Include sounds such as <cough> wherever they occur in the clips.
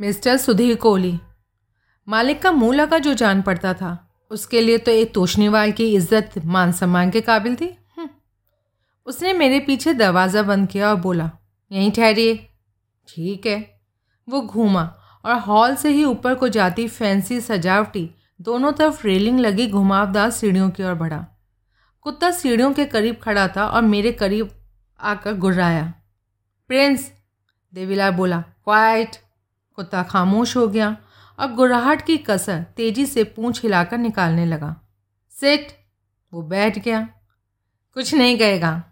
Mister Sudhir Kohli. मालिक का मुँह लगा जो जान पड़ता था। उसके लिए तो एक तोशनीवाल की इज़्ज़त मान सम्मान के काबिल थी। हम्म। उसने मेरे पीछे दरवाज़ा बंद किया और बोला, यहीं ठहरिए। ठीक है। वो घूमा और हॉल से ही ऊपर को जाती फैंसी सजावटी। दोनों तरफ़ रेलिंग लगी घुमावदार सीढ़ियों की ओर बढ़ा। कुत्ता सीढ़ियों के करीब खड़ा था और मेरे करीब आकर गुर्राया। प्रिंस, देवीलाल बोला, क्वाइट। कुत्ता खामोश हो गया और गुर्राहट की कसर तेज़ी से पूंछ हिलाकर निकालने लगा। सेठ वो बैठ गया। कुछ नहीं कहेगा।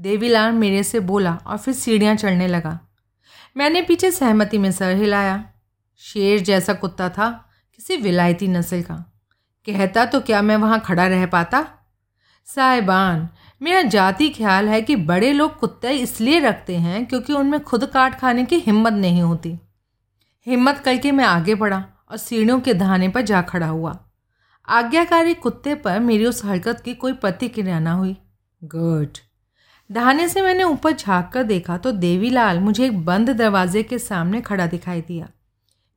देवीलाल मेरे से बोला और फिर सीढ़ियाँ चढ़ने लगा। मैंने पीछे सहमति में सर हिलाया। शेर जैसा कुत्ता था, किसी विलायती नस्ल का। कहता तो क्या मैं वहाँ खड़ा रह पाता? साहिबान, मेरा जाति ख्याल है कि बड़े लोग कुत्ते इसलिए रखते हैं क्योंकि उनमें खुद काट खाने की हिम्मत नहीं होती। हिम्मत करके मैं आगे बढ़ा और सीढ़ियों के धाने पर जा खड़ा हुआ। आज्ञाकारी कुत्ते पर मेरी उस हरकत की कोई प्रतिक्रिया ना हुई। गुड। दहाने से मैंने ऊपर झाँक कर देखा तो देवीलाल मुझे एक बंद दरवाजे के सामने खड़ा दिखाई दिया,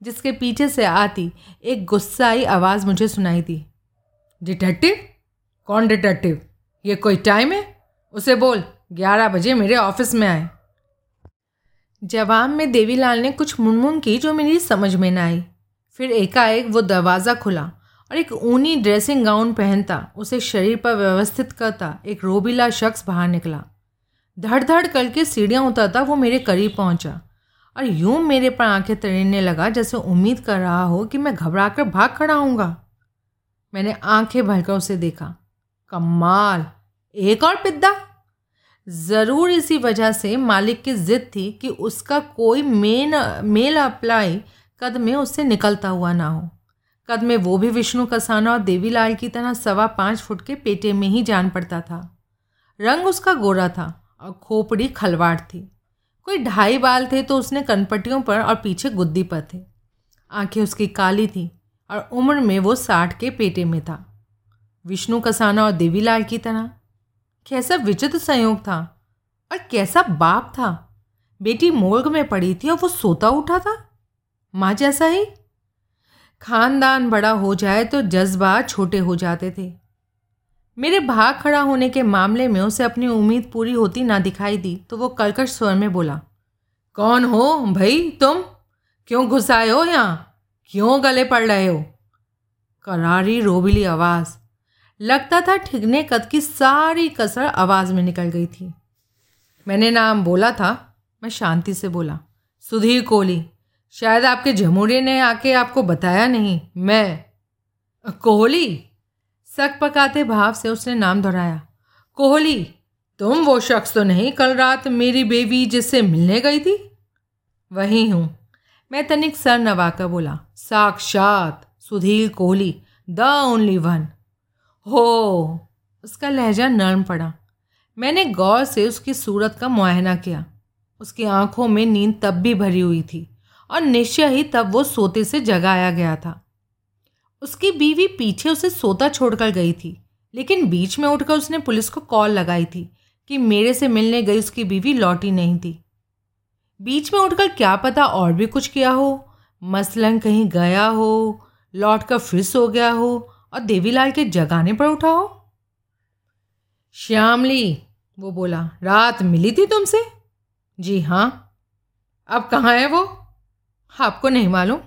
जिसके पीछे से आती एक गुस्साई आवाज़ मुझे सुनाई दी। डिटेक्टिव? कौन डिटेक्टिव? ये कोई टाइम है? उसे बोल, ग्यारह बजे मेरे ऑफ़िस में आए। जवाब में देवीलाल ने कुछ मुनमुन की जो मेरी समझ में न आई। फिर एकाएक वो दरवाज़ा खुला और एक ऊनी ड्रेसिंग गाउन पहनता, उसे शरीर पर व्यवस्थित करता, एक रोबीला शख्स बाहर निकला। धड़ धड़ करके सीढ़ियाँ उतरता वो मेरे करीब पहुँचा और यूँ मेरे पर आँखें तरीने लगा जैसे उम्मीद कर रहा हो कि मैं घबरा कर भाग खड़ा हूँगा मैंने आँखें भरकर उसे देखा। कमाल! एक और पिद्दा? ज़रूर इसी वजह से मालिक की ज़िद थी कि उसका कोई मेन, मेल अप्लाई कद में उससे निकलता हुआ ना हो। कद में वो भी विष्णु कसाना और देवीलाल की तरह सवा पाँच फुट के पेटे में ही जान पड़ता था। रंग उसका गोरा था और खोपड़ी खलवाड़ थी। कोई ढाई बाल थे तो उसने कनपट्टियों पर और पीछे गुद्दी पर थे। आँखें उसकी काली थी और उम्र में वो साठ के पेटे में था। विष्णु कसाना और देवीलाल की तरह कैसा विचित्र संयोग था और कैसा बाप था। बेटी मोर्ग में पड़ी थी और वो सोता उठा था। माँ जैसा ही। खानदान बड़ा हो जाए तो जज्बात छोटे हो जाते थे। मेरे भाग खड़ा होने के मामले में उसे अपनी उम्मीद पूरी होती ना दिखाई दी तो वो कर्कश स्वर में बोला, कौन हो भाई तुम? क्यों घुसाए हो यहाँ? क्यों गले पड़ रहे हो? करारी रोबिली आवाज़। लगता था ठिगने कद की सारी कसर आवाज़ में निकल गई थी। मैंने नाम बोला था, मैं शांति से बोला, सुधीर कोहली, शायद आपके जमूरे ने आके आपको बताया नहीं, मैं, कोहली? सक पकाते भाव से उसने नाम दोहराया, कोहली, तुम वो शख्स तो नहीं कल रात मेरी बेबी जिससे मिलने गई थी? वही हूँ। मैं तनिक सर नवाकर बोला, साक्षात, Sudhir Kohli, the only one. हो, उसका लहजा नरम पड़ा। मैंने गौर से उसकी सूरत का मुआयना किया। उसकी आँखों में नींद तब भी भरी हुई थी और निश्चय ही तब वो सोते से जगाया गया था। उसकी बीवी पीछे उसे सोता छोड़कर गई थी, लेकिन बीच में उठकर उसने पुलिस को कॉल लगाई थी कि मेरे से मिलने गई उसकी बीवी लौटी नहीं थी। बीच में उठकर क्या पता और भी कुछ किया हो, मसलन कहीं गया हो लौट कर फिर सो गया हो और देवीलाल के जगाने पर उठा हो श्यामली, वो बोला, रात मिली थी तुमसे? जी हाँ। अब कहाँ है वो? आपको नहीं मालूम।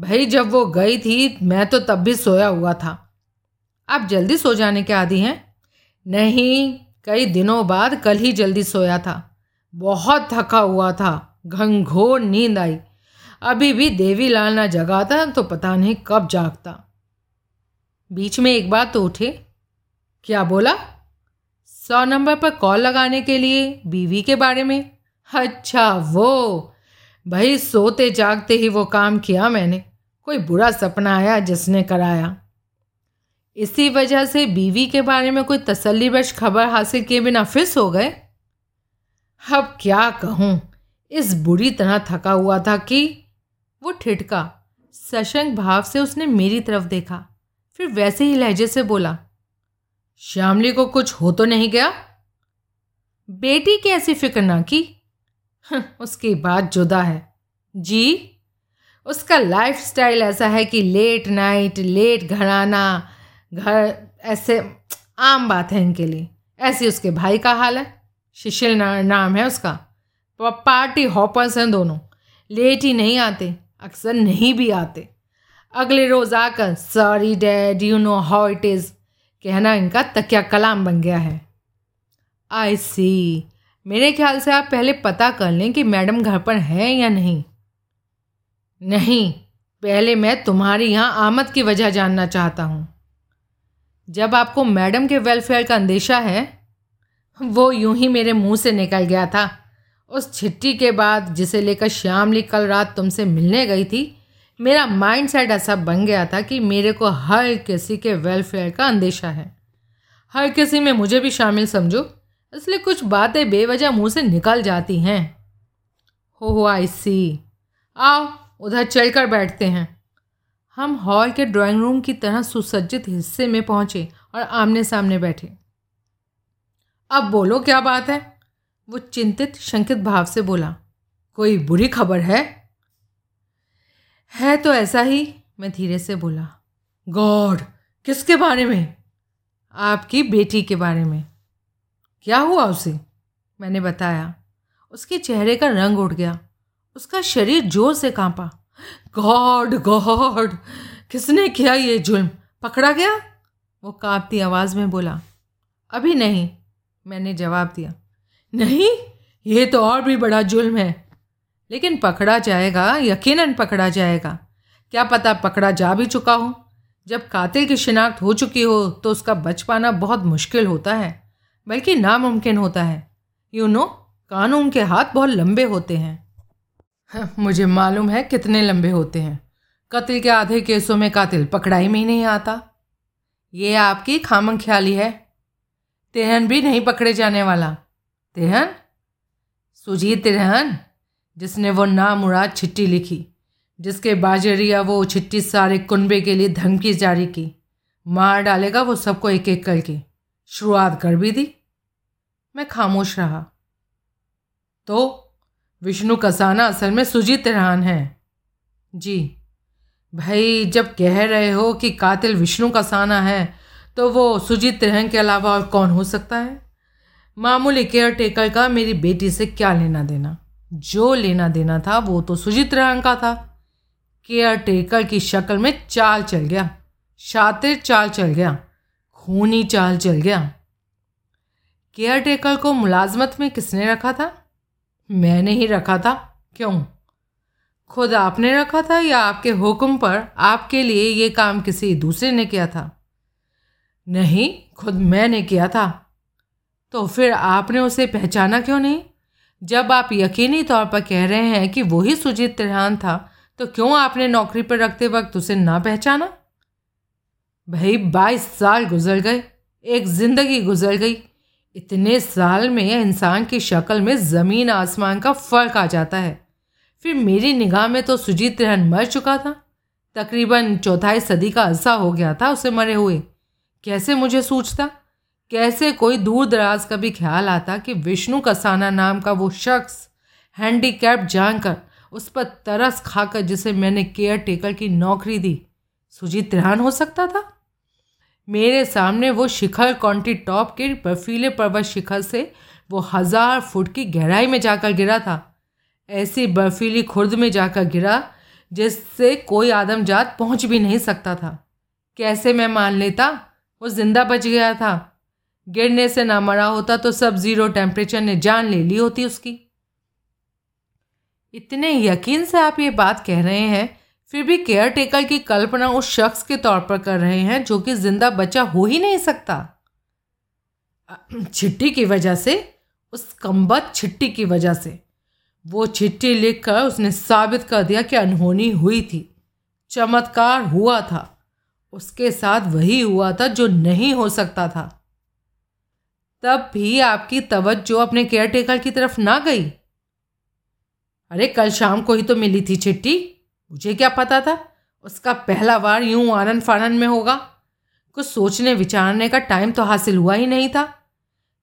भाई, जब वो गई थी, मैं तो तब भी सोया हुआ था। आप जल्दी सो जाने के आदि हैं? नहीं, कई दिनों बाद कल ही जल्दी सोया था। बहुत थका हुआ था। घंघोर नींद आई। अभी भी देवी लाल ना जगाता तो पता नहीं कब जागता। बीच में एक बार तो उठे। क्या बोला? सौ नंबर पर कॉल लगाने के लिए बीवी के बारे में? अच्छा वो। भाई, सोते जागते ही वो काम किया मैंने। कोई बुरा सपना आया जिसने कराया। इसी वजह से बीवी के बारे में कोई तसल्ली बश खबर हासिल किए बिना फिस हो गए? अब क्या कहूँ? इस बुरी तरह थका हुआ था कि वो ठिठका, सशंक भाव से उसने मेरी तरफ़ देखा। फिर वैसे ही लहजे से बोला श्यामली को कुछ हो तो नहीं गया? बेटी की ऐसी फ़िक्र ना की। उसकी बात जुदा है। जी? उसका लाइफ स्टाइल ऐसा है कि लेट नाइट लेट घर आना घर ऐसे आम बात है इनके लिए। ऐसे उसके भाई का हाल है। शिशिल ना, नाम है उसका। पार्टी हॉपर्स हैं दोनों। लेट ही नहीं आते अक्सर नहीं भी आते। अगले रोज़ आकर sorry dad you know how it is कहना इनका तकिया कलाम बन गया है। आई सी मेरे ख्याल से आप पहले पता कर लें कि मैडम घर पर हैं या नहीं। नहीं, पहले मैं तुम्हारी यहाँ आमद की वजह जानना चाहता हूँ। जब आपको मैडम के वेलफेयर का अंदेशा है, वो यूँ ही मेरे मुँह से निकल गया था। उस छिट्टी के बाद जिसे लेकर श्यामली कल रात तुमसे मिलने गई थी मेरा माइंड सेट ऐसा बन गया था कि मेरे को हर किसी के वेलफेयर का अंदेशा है। हर किसी में मुझे भी शामिल समझो, इसलिए कुछ बातें बेवजह मुँह से निकल जाती हैं। हो हो आई सी आओ, उधर चलकर बैठते हैं। हम हॉल के ड्राइंग रूम की तरह सुसज्जित हिस्से में पहुँचे और आमने सामने बैठे। अब बोलो क्या बात है? वो चिंतित, शंकित भाव से बोला, कोई बुरी खबर है? है तो ऐसा ही, मैं धीरे से बोला। गॉड, किसके बारे में? आपकी बेटी के बारे में। क्या हुआ उसे? मैंने बताया। उसके चेहरे का रंग उड़ गया। उसका शरीर ज़ोर से कांपा। गॉड गॉड, किसने किया ये जुल्म? पकड़ा गया? वो कांपती आवाज़ में बोला। अभी नहीं, मैंने जवाब दिया। नहीं, ये तो और भी बड़ा जुल्म है। लेकिन पकड़ा जाएगा यकीनन पकड़ा जाएगा। क्या पता पकड़ा जा भी चुका हो? जब कातिल की शिनाख्त हो चुकी हो तो उसका बच पाना बहुत मुश्किल होता है बल्कि नामुमकिन होता है। यू नो कानून के हाथ बहुत लंबे होते हैं। हाँ, मुझे मालूम है कितने लंबे होते हैं। कत्ल के आधे केसों में कातिल पकड़ाई में ही नहीं आता। ये आपकी खामन ख्याली है। तिरहन भी नहीं पकड़े जाने वाला। तिरहन? सुजीत तिरहन? जिसने वो नामुराद चिट्ठी लिखी, जिसके बाजरिया वो चिट्ठी सारे कुनबे के लिए धमकी जारी की। मार डालेगा वो सबको एक एक करके। शुरुआत कर भी दी। मैं खामोश रहा। तो विष्णु कसाना असल में सुजीत तिरहान है। जी। भाई, जब कह रहे हो कि कातिल विष्णु कसाना है तो वो सुजीत तिरहन के अलावा और कौन हो सकता है? मामूली केयर टेकर का मेरी बेटी से क्या लेना देना? जो लेना देना था, वो तो सुजीत तिरहन का था। केयर टेकर की शक्ल में चाल चल गया, शातिर चाल चल गया, खूनी चाल चल गया। केयर टेकर को मुलाजमत में किसने रखा था? मैंने ही रखा था। क्यों? खुद आपने रखा था या आपके हुक्म पर आपके लिए ये काम किसी दूसरे ने किया था? नहीं, खुद मैंने किया था। तो फिर आपने उसे पहचाना क्यों नहीं? जब आप यकीनी तौर पर कह रहे हैं कि वही सुजीत त्रिहान था तो क्यों आपने नौकरी पर रखते वक्त उसे ना पहचाना? भाई, बाईस साल गुजर गए, एक ज़िंदगी गुजर गई। इतने साल में इंसान की शक्ल में ज़मीन आसमान का फ़र्क आ जाता है। फिर मेरी निगाह में तो सुजीत तिरहन मर चुका था। तकरीबन चौथाई सदी का अरसा हो गया था उसे मरे हुए। कैसे मुझे सोचता कैसे कोई दूर दराज का भी ख्याल आता कि विष्णु कसाना नाम का वो शख्स हैंडीकैप जानकर उस पर तरस खाकर जिसे मैंने केयर टेकर की नौकरी दी। सुजीत तिरहान हो सकता था? मेरे सामने वो शिखर कॉन्टी टॉप के बर्फीले पर्वत शिखर से वो हज़ार फुट की गहराई में जाकर गिरा था। ऐसी बर्फीली खुर्द में जाकर गिरा जिससे कोई आदमजात पहुँच भी नहीं सकता था। कैसे मैं मान लेता? वो ज़िंदा बच गया था। गिरने से ना मरा होता तो सब ज़ीरो टेम्परेचर ने जान ले ली होती उसकी। इतने यकीन से आप ये बात कह रहे हैं, फिर भी केयर टेकर की कल्पना उस शख्स के तौर पर कर रहे हैं जो कि ज़िंदा बचा हो ही नहीं सकता। छिट्टी की वजह से, उस कम्बत छिट्टी की वजह से। वो चिट्ठी लिखकर उसने साबित कर दिया कि अनहोनी हुई थी। चमत्कार हुआ था। उसके साथ वही हुआ था जो नहीं हो सकता था। तब भी आपकी तवज्जो अपने केयर टेकर की तरफ़ ना गई। अरे, कल शाम को ही तो मिली थी चिट्ठी। मुझे क्या पता था? उसका पहला वार यूँ आनंद फानन में होगा। कुछ सोचने विचारने का टाइम तो हासिल हुआ ही नहीं था।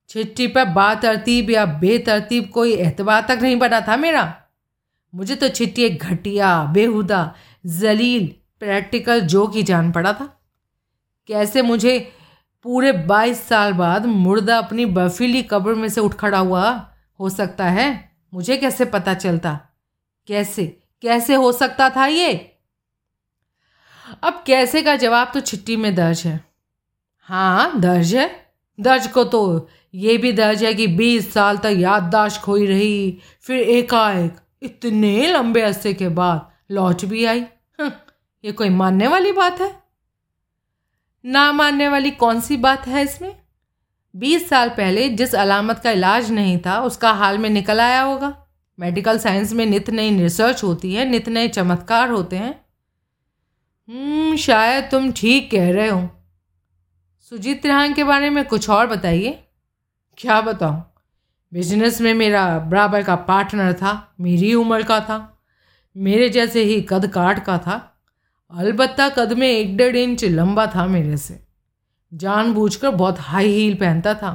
चिट्ठी पर बातरतीब या बेतरतीब कोई एतबार तक नहीं बना था मेरा। मुझे तो चिट्ठी एक घटिया, बेहुदा, जलील प्रैक्टिकल जो की जान पड़ा था। कैसे मुझे पूरे बाईस साल बाद मुर्दा अपनी बर्फीली कब्र में से उठ खड़ा हुआ हो सकता है? मुझे कैसे पता चलता? कैसे? कैसे हो सकता था ये? अब कैसे का जवाब तो चिट्ठी में दर्ज है। हाँ दर्ज है। दर्ज को तो ये भी दर्ज है कि बीस साल तक याददाश्त खोई रही फिर एकाएक इतने लंबे अरसे के बाद लौट भी आई। हम्म, ये कोई मानने वाली बात है? ना मानने वाली कौन सी बात है इसमें? बीस साल पहले जिस अलामत का इलाज नहीं था उसका हाल में निकल आया होगा। मेडिकल साइंस में नित नई रिसर्च होती है नित नए चमत्कार होते हैं। हम्म, शायद तुम ठीक कह रहे हो। सुजीत रिहान के बारे में कुछ और बताइए। क्या बताऊँ? बिज़नेस में मेरा बराबर का पार्टनर था मेरी उम्र का था मेरे जैसे ही कद काट का था। अलबत्ता कद में एक डेढ़ इंच लंबा था मेरे से। जानबूझकर बहुत हाई हील पहनता था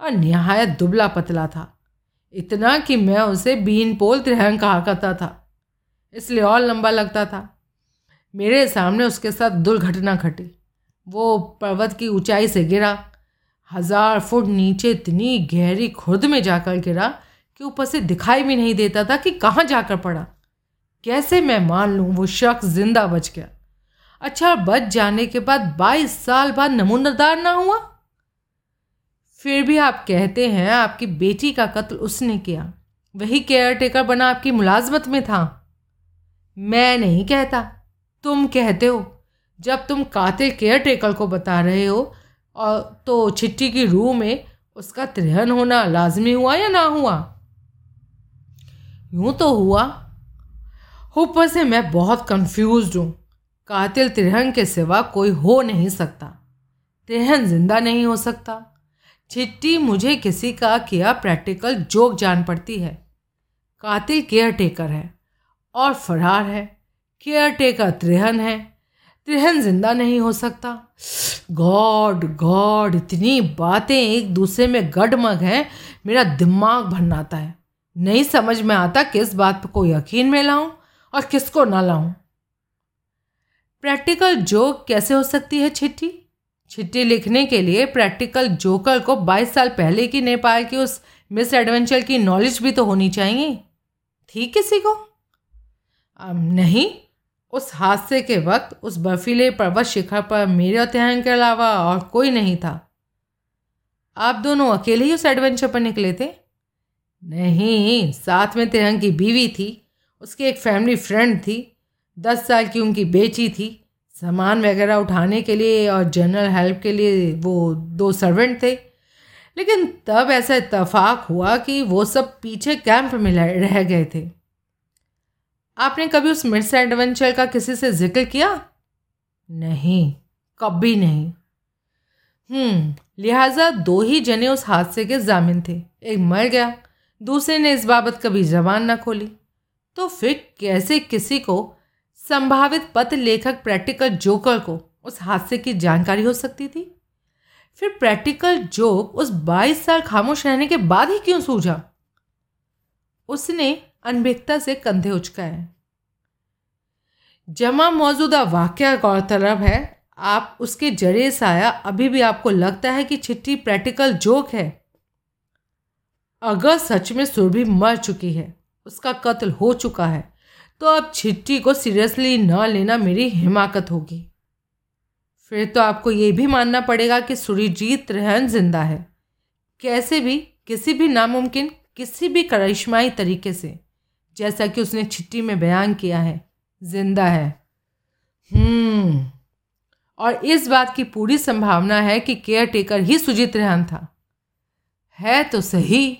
और नहायत दुबला पतला था। इतना कि मैं उसे बीन पोल तिरहंग कहा करता था। इसलिए और लंबा लगता था। मेरे सामने उसके साथ दुर्घटना घटी। वो पर्वत की ऊंचाई से गिरा। हज़ार फुट नीचे इतनी गहरी खुर्द में जाकर गिरा कि ऊपर से दिखाई भी नहीं देता था कि कहाँ जाकर पड़ा। कैसे मैं मान लूँ वो शख्स ज़िंदा बच गया। अच्छा बच जाने के बाद बाईस साल बाद नमूनादार ना हुआ? फिर भी आप कहते हैं आपकी बेटी का कत्ल उसने किया। वही केयर टेकर बना आपकी मुलाजमत में था। मैं नहीं कहता। तुम कहते हो। जब तुम कातिल केयर टेकर को बता रहे हो और तो चिट्ठी की रूह में उसका त्रिहन होना लाजमी हुआ या ना हुआ? यूँ तो हुआ। ऊपर से मैं बहुत कंफ्यूज हूँ। कातिल तिरहन के सिवा कोई हो नहीं सकता। तिरहन ज़िंदा नहीं हो सकता। चिट्ठी मुझे किसी का किया प्रैक्टिकल जोक जान पड़ती है। कातिल केयर टेकर है और फरार है। केयर टेकर त्रिहन है। त्रिहन ज़िंदा नहीं हो सकता। गॉड गॉड, इतनी बातें एक दूसरे में गडमग हैं, मेरा दिमाग भरनाता है। नहीं समझ में आता किस बात को यकीन में लाऊं और किसको ना लाऊं। प्रैक्टिकल जोक कैसे हो सकती है चिट्ठी चिट्ठी लिखने के लिए प्रैक्टिकल जोकर को 22 साल पहले की नेपाल की उस मिस एडवेंचर की नॉलेज भी तो होनी चाहिए। थी किसी को? नहीं। उस हादसे के वक्त उस बर्फीले पर्वत शिखर पर मेरे अध्ययन के अलावा और कोई नहीं था। आप दोनों अकेले ही उस एडवेंचर पर निकले थे? नहीं, साथ में तिरंग की बीवी थी, उसकी एक फैमिली फ्रेंड थी दस साल की उनकी बेची थी। सामान वगैरह उठाने के लिए और जनरल हेल्प के लिए वो दो सर्वेंट थे। लेकिन तब ऐसा इतफाक हुआ कि वो सब पीछे कैंप में रह गए थे। आपने कभी उस मिर्स एडवेंचर का किसी से ज़िक्र किया? नहीं, कभी नहीं। हम्म लिहाजा दो ही जने उस हादसे के जामिन थे। एक मर गया, दूसरे ने इस बाबत कभी जबान ना खोली। तो फिर कैसे किसी को संभावित पत्र लेखक प्रैक्टिकल जोकर को उस हादसे की जानकारी हो सकती थी? फिर प्रैक्टिकल जोक उस 22 साल खामोश रहने के बाद ही क्यों सूझा? उसने अनभिकता से कंधे उचकाए। जमा मौजूदा वाक्य गौरतलब है, आप उसके ज़रिए से आया अभी भी आपको लगता है कि चिट्ठी प्रैक्टिकल जोक है। अगर सच में सुरभि मर चुकी है, उसका कत्ल हो चुका है तो अब चिट्ठी को सीरियसली न लेना मेरी हिमाकत होगी। फिर तो आपको ये भी मानना पड़ेगा कि सुरजीत रहन ज़िंदा है। कैसे भी, किसी भी नामुमकिन, किसी भी करिश्माई तरीके से, जैसा कि उसने चिट्ठी में बयान किया है, ज़िंदा है। हम्म। और इस बात की पूरी संभावना है कि केयर टेकर ही सुजीत रेहान था। है तो सही।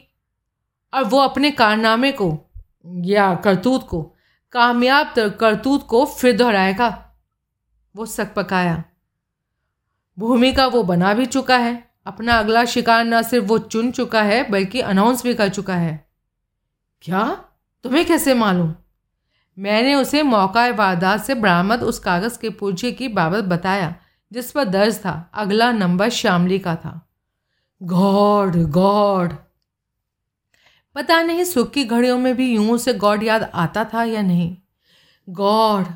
और वो अपने कारनामे को या करतूत को कामयाब करतूत को फिर दोहराएगा। वो सक पकाया। भूमि का वो बना भी चुका है। अपना अगला शिकार न सिर्फ़ वो चुन चुका है, बल्कि अनाउंस भी कर चुका है। क्या? तुम्हें कैसे मालूम? मैंने उसे मौका वारदात से बरामद उस कागज़ के पुर्जे की बाबत बताया, जिस पर दर्ज था। अगला नंबर श्यामली का था। God God! पता नहीं सुख की घड़ियों में भी यूँ से गॉड याद आता था या नहीं? गॉड।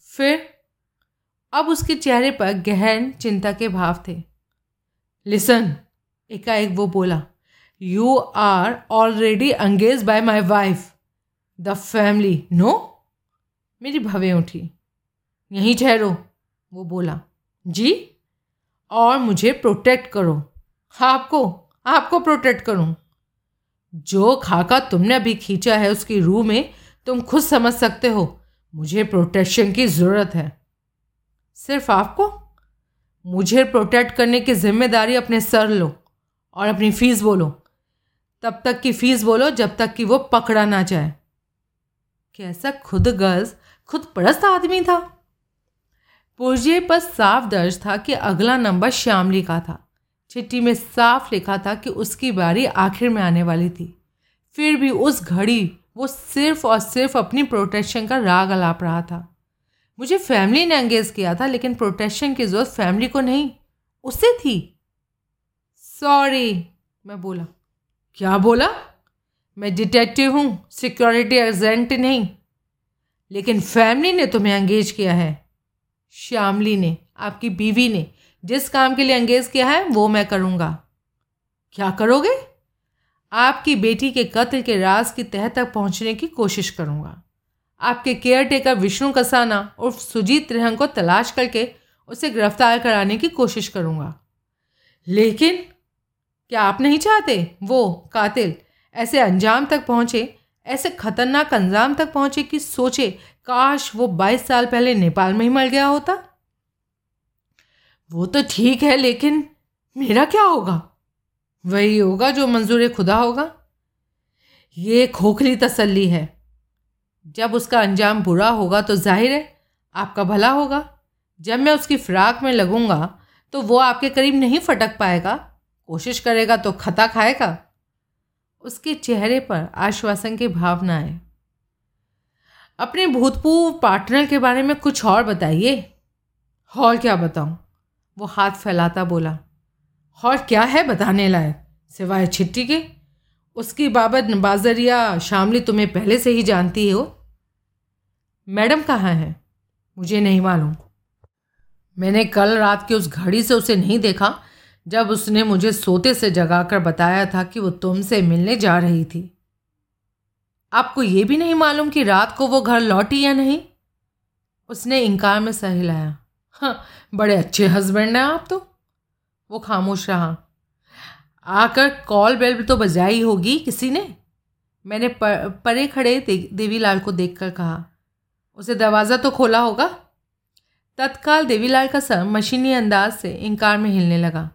फिर? अब उसके चेहरे पर गहन चिंता के भाव थे। लिसन, एकाएक वो बोला you are already engaged by my wife the family no मेरी भवें उठी। यहीं ठहरो, वो बोला। जी? और मुझे प्रोटेक्ट करो। आपको आपको प्रोटेक्ट करूँ। जो खाका तुमने अभी खींचा है उसकी रूह में, तुम खुद समझ सकते हो। मुझे प्रोटेक्शन की ज़रूरत है। सिर्फ़ आपको? मुझे प्रोटेक्ट करने की ज़िम्मेदारी अपने सर लो और अपनी फ़ीस बोलो। तब तक की फ़ीस बोलो जब तक कि वो पकड़ा ना जाए। कैसा खुद गर्ज खुद परस्त आदमी था। पुर्जे पर साफ़ दर्ज था कि अगला नंबर श्यामली का था। चिट्ठी में साफ़ लिखा था कि उसकी बारी आखिर में आने वाली थी। फिर भी उस घड़ी वो सिर्फ़ और सिर्फ़ अपनी प्रोटेक्शन का राग अलाप रहा था। मुझे फैमिली ने एंगेज किया था, लेकिन प्रोटेक्शन की ज़रूरत फैमिली को नहीं, उसे थी। सॉरी मैं बोला। क्या बोला? मैं डिटेक्टिव हूँ सिक्योरिटी एजेंट नहीं। लेकिन फैमिली ने तुम्हें एंगेज किया है। श्यामली ने, आपकी बीवी ने जिस काम के लिए अंगेज किया है, वो मैं करूँगा। क्या करोगे? आपकी बेटी के कत्ल के राज की तह तक पहुँचने की कोशिश करूँगा। आपके केयर टेकर विष्णु कसाना उर्फ़ सुजीत त्रिहंग को तलाश करके उसे गिरफ़्तार कराने की कोशिश करूँगा। लेकिन, क्या आप नहीं चाहते? वो कातिल ऐसे अंजाम तक पहुँचे, ऐसे खतरनाक अंजाम तक पहुँचे कि सोचे, काश वो बाईस साल पहले नेपाल में ही मर गया होता। वो तो ठीक है, लेकिन मेरा क्या होगा? वही होगा जो मंजूर खुदा होगा? ये खोखली तसल्ली है। जब उसका अंजाम बुरा होगा तो ज़ाहिर है आपका भला होगा। जब मैं उसकी फ़िराक में लगूँगा तो वो आपके करीब नहीं फटक पाएगा। कोशिश करेगा तो खता खाएगा। उसके चेहरे पर आश्वासन की भावना है। अपने भूतपूर्व पार्टनर के बारे में कुछ और बताइए। और क्या बताऊँ? वो हाथ फैलाता बोला, और क्या है बताने लायक? सिवाय छिट्टी के? उसकी बाबत बाजरिया शामली तुम्हें पहले से ही जानती हो। मैडम कहाँ है? मुझे नहीं मालूम। मैंने कल रात की उस घड़ी से उसे नहीं देखा, जब उसने मुझे सोते से जगाकर बताया था कि वो तुमसे मिलने जा रही थी। आपको ये भी नहीं मालूम कि रात को वो घर लौटी या नहीं? उसने इनकार में सह हिलाया हाँ बड़े अच्छे हस्बैंड हैं आप तो। वो खामोश रहा। आकर कॉल बेल तो बजाई होगी किसी ने। मैंने पर, खड़े देवीलाल को देखकर कहा। उसे दरवाज़ा तो खोला होगा। तत्काल देवीलाल का सर मशीनी अंदाज से इनकार में हिलने लगा।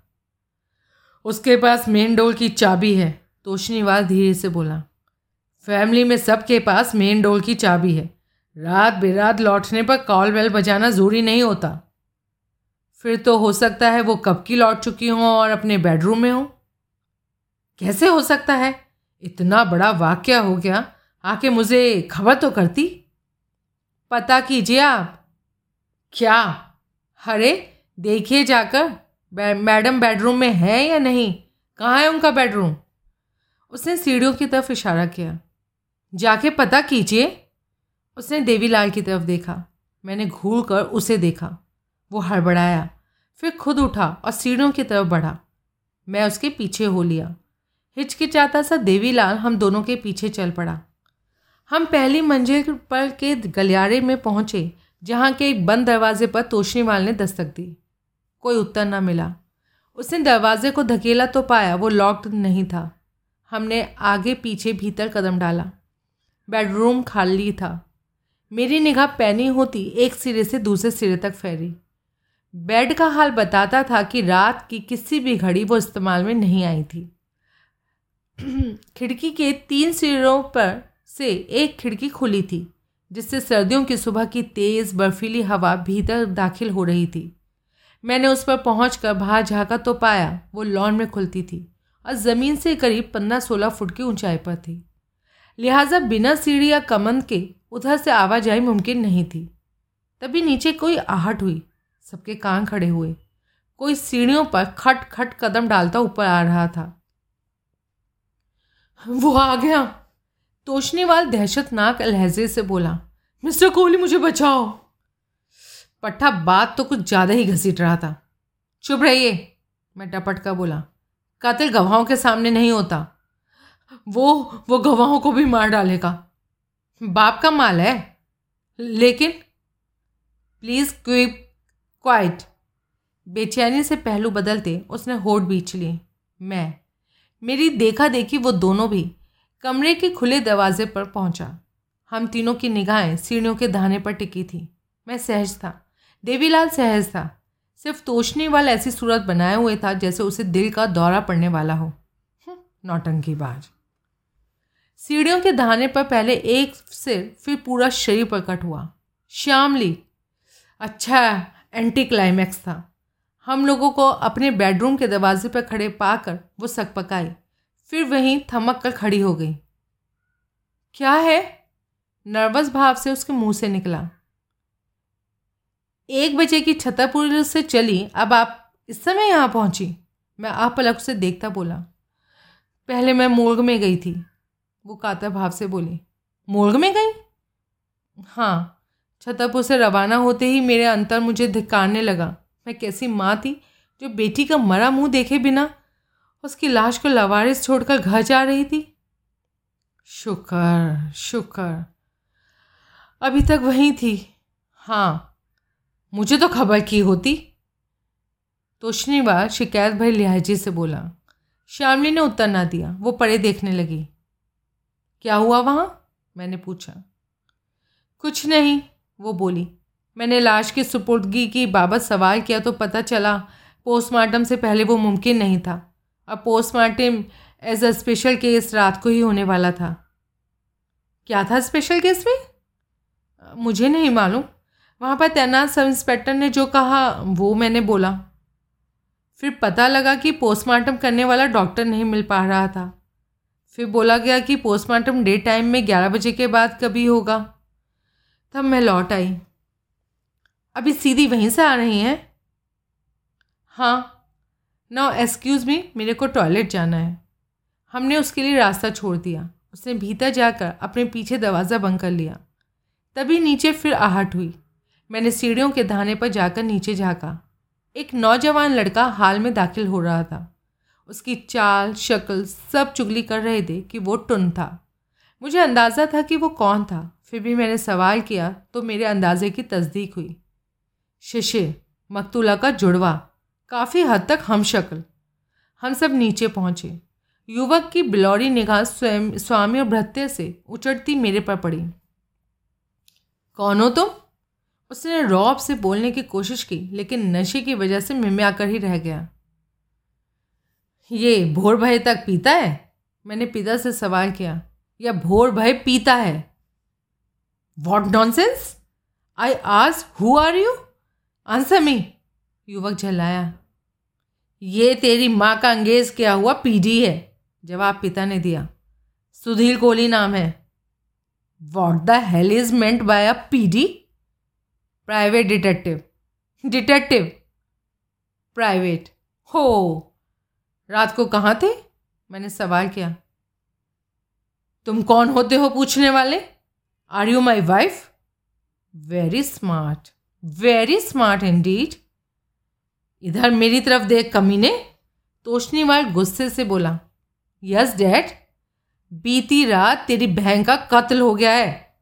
उसके पास मेन डोर की चाबी है तोशनीवाल धीरे से बोला। फैमिली में सबके पास मेन डोर की चाबी है। रात बेरात लौटने पर कॉल बेल बजाना ज़रूरी नहीं होता। फिर तो हो सकता है वो कब की लौट चुकी हों और अपने बेडरूम में हों। कैसे हो सकता है? इतना बड़ा वाक्य हो गया। आके मुझे खबर तो करती। पता कीजिए आप। क्या? अरे देखिए जाकर मैडम बेडरूम में है या नहीं? कहाँ है उनका बेडरूम उसने सीढ़ियों की तरफ़ इशारा किया। जाके पता कीजिए। उसने देवीलाल की तरफ़ देखा। मैंने घूर कर उसे देखा। वो हड़बड़ाया। फिर खुद उठा और सीढ़ियों की तरफ़ बढ़ा। मैं उसके पीछे हो लिया। हिचकिचाता सा देवीलाल हम दोनों के पीछे चल पड़ा। हम पहली मंजिल पर के गलियारे में पहुँचे, जहाँ के एक बंद दरवाजे पर तोशनीवाल ने दस्तक दी। कोई उत्तर न मिला। उसने दरवाजे को धकेला तो पाया, वो लॉक्ड नहीं था। हमने आगे पीछे भीतर कदम डाला। बेडरूम खाली था। मेरी निगाह पैनी होती, एक सिरे से दूसरे सिरे तक फैली। बेड का हाल बताता था कि रात की किसी भी घड़ी वो इस्तेमाल में नहीं आई थी। <clears throat> खिड़की के तीन सिरों पर से एक खिड़की खुली थी, जिससे सर्दियों की सुबह की तेज़, बर्फीली हवा भीतर दाखिल हो रही थी। मैंने उस पर पहुँच कर बाहर झाँका तो पाया, वो लॉन में खुलती थी और ज़मीन से करीब पंद्रह सोलह फुट की ऊंचाई पर थी। लिहाजा बिना सीढ़ी या कमंद के उधर से आवाजाही मुमकिन नहीं थी। तभी नीचे कोई आहट हुई। सबके कान खड़े हुए। कोई सीढ़ियों पर खट खट कदम डालता ऊपर आ रहा था। वो आ गया। तोशनीवाल दहशतनाक लहजे से बोला, मिस्टर कोहली, मुझे बचाओ। पट्टा बात तो कुछ ज़्यादा ही घसीट रहा था। चुप रहिए, मैं टपट का बोला। कातिल गवाहों के सामने नहीं होता। वो वो गवाहों को भी मार डालेगा। बाप का माल है। लेकिन प्लीज़ क्विप क्वाइट बेचैनी से पहलू बदलते उसने होठ बीच ली मैं। मेरी देखा देखी वो दोनों भी कमरे के खुले दरवाजे पर पहुँचा। हम तीनों की निगाहें सीढ़ियों के दाने पर टिकी थी। मैं सहज था। देवीलाल सहज था। सिर्फ़ तोशनी वाला ऐसी सूरत बनाए हुए था जैसे उसे दिल का दौरा पड़ने वाला हो। हम्म, नौटंकी बाज। सीढ़ियों के दाने पर पहले एक सिर फिर पूरा शरीर प्रकट हुआ। श्यामली। अच्छा एंटी क्लाइमैक्स था। हम लोगों को अपने बेडरूम के दरवाजे पर खड़े पाकर वो सक पकाई। फिर वहीं थमक कर खड़ी हो गई। क्या है? नर्वस भाव से उसके मुँह से निकला। एक बजे की छतरपुर से चली, अब आप इस समय यहाँ पहुँची? मैं आप पलक से देखता बोला। पहले मैं मोर्ग में गई थी। वो कातर भाव से बोली, मोर्ग में गई? हाँ छतरपुर से रवाना होते ही मेरे अंतर मुझे धिकारने लगा। मैं कैसी माँ थी, जो बेटी का मरा मुँह देखे बिना उसकी लाश को लवारिस छोड़कर घर जा रही थी? शुक्र शुक्र। अभी तक वहीं थी। हाँ मुझे तो खबर की होती। तो तोशनीवार शिकायत भरी लिहाजे से बोला। श्यामली ने उत्तर ना दिया। वो परे देखने लगी। क्या हुआ वहाँ? मैंने पूछा। कुछ नहीं। वो बोली, मैंने लाश की सुपुर्दगी की बाबत सवाल किया तो पता चला, पोस्टमार्टम से पहले वो मुमकिन नहीं था। अब postmortem as a special case रात को ही होने वाला था। क्या था स्पेशल केस में? मुझे नहीं मालूम। वहाँ पर तैनात सब इंस्पेक्टर ने जो कहा, वो मैंने बोला। फिर पता लगा कि पोस्टमार्टम करने वाला डॉक्टर नहीं मिल पा रहा था। फिर बोला गया कि पोस्टमार्टम डे टाइम में ग्यारह बजे के बाद कभी होगा। तब मैं लौट आई। अभी सीधी वहीं से आ रही हैं। हाँ नो एक्सक्यूज़ मी मेरे को टॉयलेट जाना है। हमने उसके लिए रास्ता छोड़ दिया। उसने भीतर जाकर अपने पीछे दरवाज़ा बंद कर लिया। तभी नीचे फिर आहट हुई। मैंने सीढ़ियों के धाने पर जाकर नीचे झाँका। एक नौजवान लड़का हाल में दाखिल हो रहा था। उसकी चाल, शक्ल सब चुगली कर रहे थे कि वो टुन था। मुझे अंदाज़ा था कि वो कौन था। फिर भी मैंने सवाल किया तो मेरे अंदाजे की तस्दीक हुई। शिशिर, मकतूला का जुड़वा, काफ़ी हद तक हम शक्ल हम सब नीचे पहुँचे। युवक की बिलौरी निगाह स्वयं, स्वामी और भृत्य से उचटती मेरे पर पड़ी। कौन हो तुम? उसने रौब से बोलने की कोशिश की, लेकिन नशे की वजह से मिम्या कर ही रह गया। ये भोर भय तक पीता है? मैंने पिता से सवाल किया। या भोर भय पीता है? What nonsense I ask who are you answer me युवक झल्लाया, ये तेरी माँ का अंगेज किया हुआ? पीढ़ी है। जवाब पिता ने दिया, सुधीर कोहली नाम है। What the hell is meant by a पीढ़ी प्राइवेट डिटेक्टिव डिटेक्टिव प्राइवेट हो रात को कहाँ थे? मैंने सवाल किया, तुम कौन होते हो पूछने वाले? Are you my wife very smart very smart indeed इधर मेरी तरफ़ देख कमी कमीने तोशनीवाल गुस्से से बोला यस डैड बीती रात तेरी बहन का कत्ल हो गया है।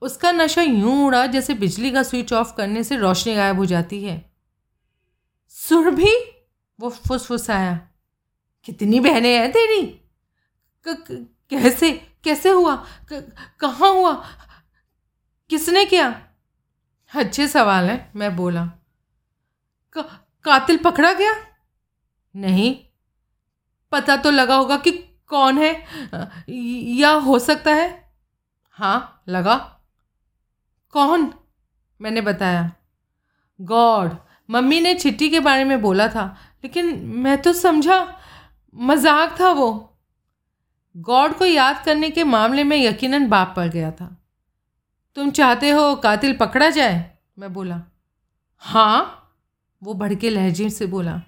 उसका नशा यूँ उड़ा जैसे बिजली का स्विच ऑफ़ करने से रोशनी गायब हो जाती है। सुरभि वो फुसफुसाया, कितनी बहनें हैं तेरी? कैसे कैसे हुआ? कहाँ हुआ? किसने किया? अच्छे सवाल है मैं बोला। का, कातिल पकड़ा गया? नहीं। पता तो लगा होगा कि कौन है या हो सकता है। हाँ लगा। कौन? मैंने बताया। गॉड मम्मी ने चिट्ठी के बारे में बोला था लेकिन मैं तो समझा मज़ाक था वो। गॉड को याद करने के मामले में यकीनन बाप पड़ गया था। तुम चाहते हो कातिल पकड़ा जाए? मैं बोला हाँ। वो भड़के लहजे से बोला,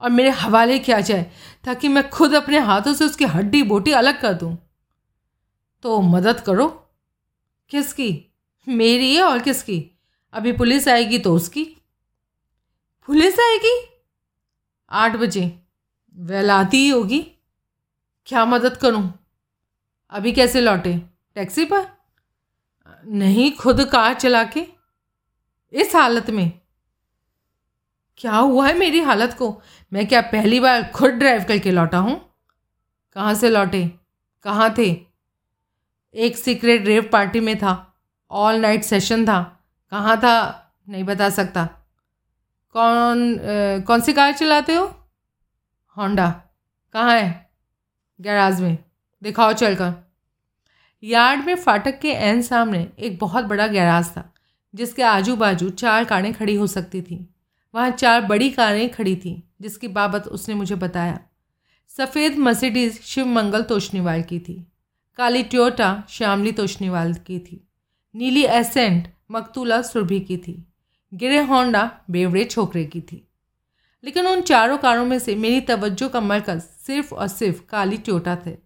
और मेरे हवाले किया जाए ताकि मैं खुद अपने हाथों से उसकी हड्डी बोटी अलग कर दूँ। तो मदद करो। किसकी? मेरी है और किसकी? अभी पुलिस आएगी तो उसकी। पुलिस आएगी? आठ बजे। वह आती ही होगी। क्या मदद करूँ? अभी कैसे लौटे? टैक्सी पर? नहीं खुद कार चला के। इस हालत में? क्या हुआ है मेरी हालत को? मैं क्या पहली बार खुद ड्राइव करके लौटा हूँ? कहाँ से लौटे? कहाँ थे? एक सीक्रेट रेव पार्टी में था। ऑल नाइट सेशन था। कहाँ था? नहीं बता सकता। कौन आ, कौन सी कार चलाते हो? होंडा कहाँ है? गैराज में। दिखाओ, चलकर। यार्ड में फाटक के एन सामने एक बहुत बड़ा गैराज था, जिसके आजू बाजू चार कारें खड़ी हो सकती थीं। वहाँ चार बड़ी कारें खड़ी थीं, जिसकी बाबत उसने मुझे बताया। सफ़ेद मर्सिडीज़ शिव मंगल तोशनीवाल की थी, काली ट्योटा श्यामली तोशनीवाल की थी, नीली एसेंट मकतूला सुरभि की थी, गिरे होंडा बेवड़े छोकरे की थी। लेकिन उन चारों कारों में से मेरी तवज्जो का मरकज़ सिर्फ़ और सिर्फ़ काली ट्योटा थे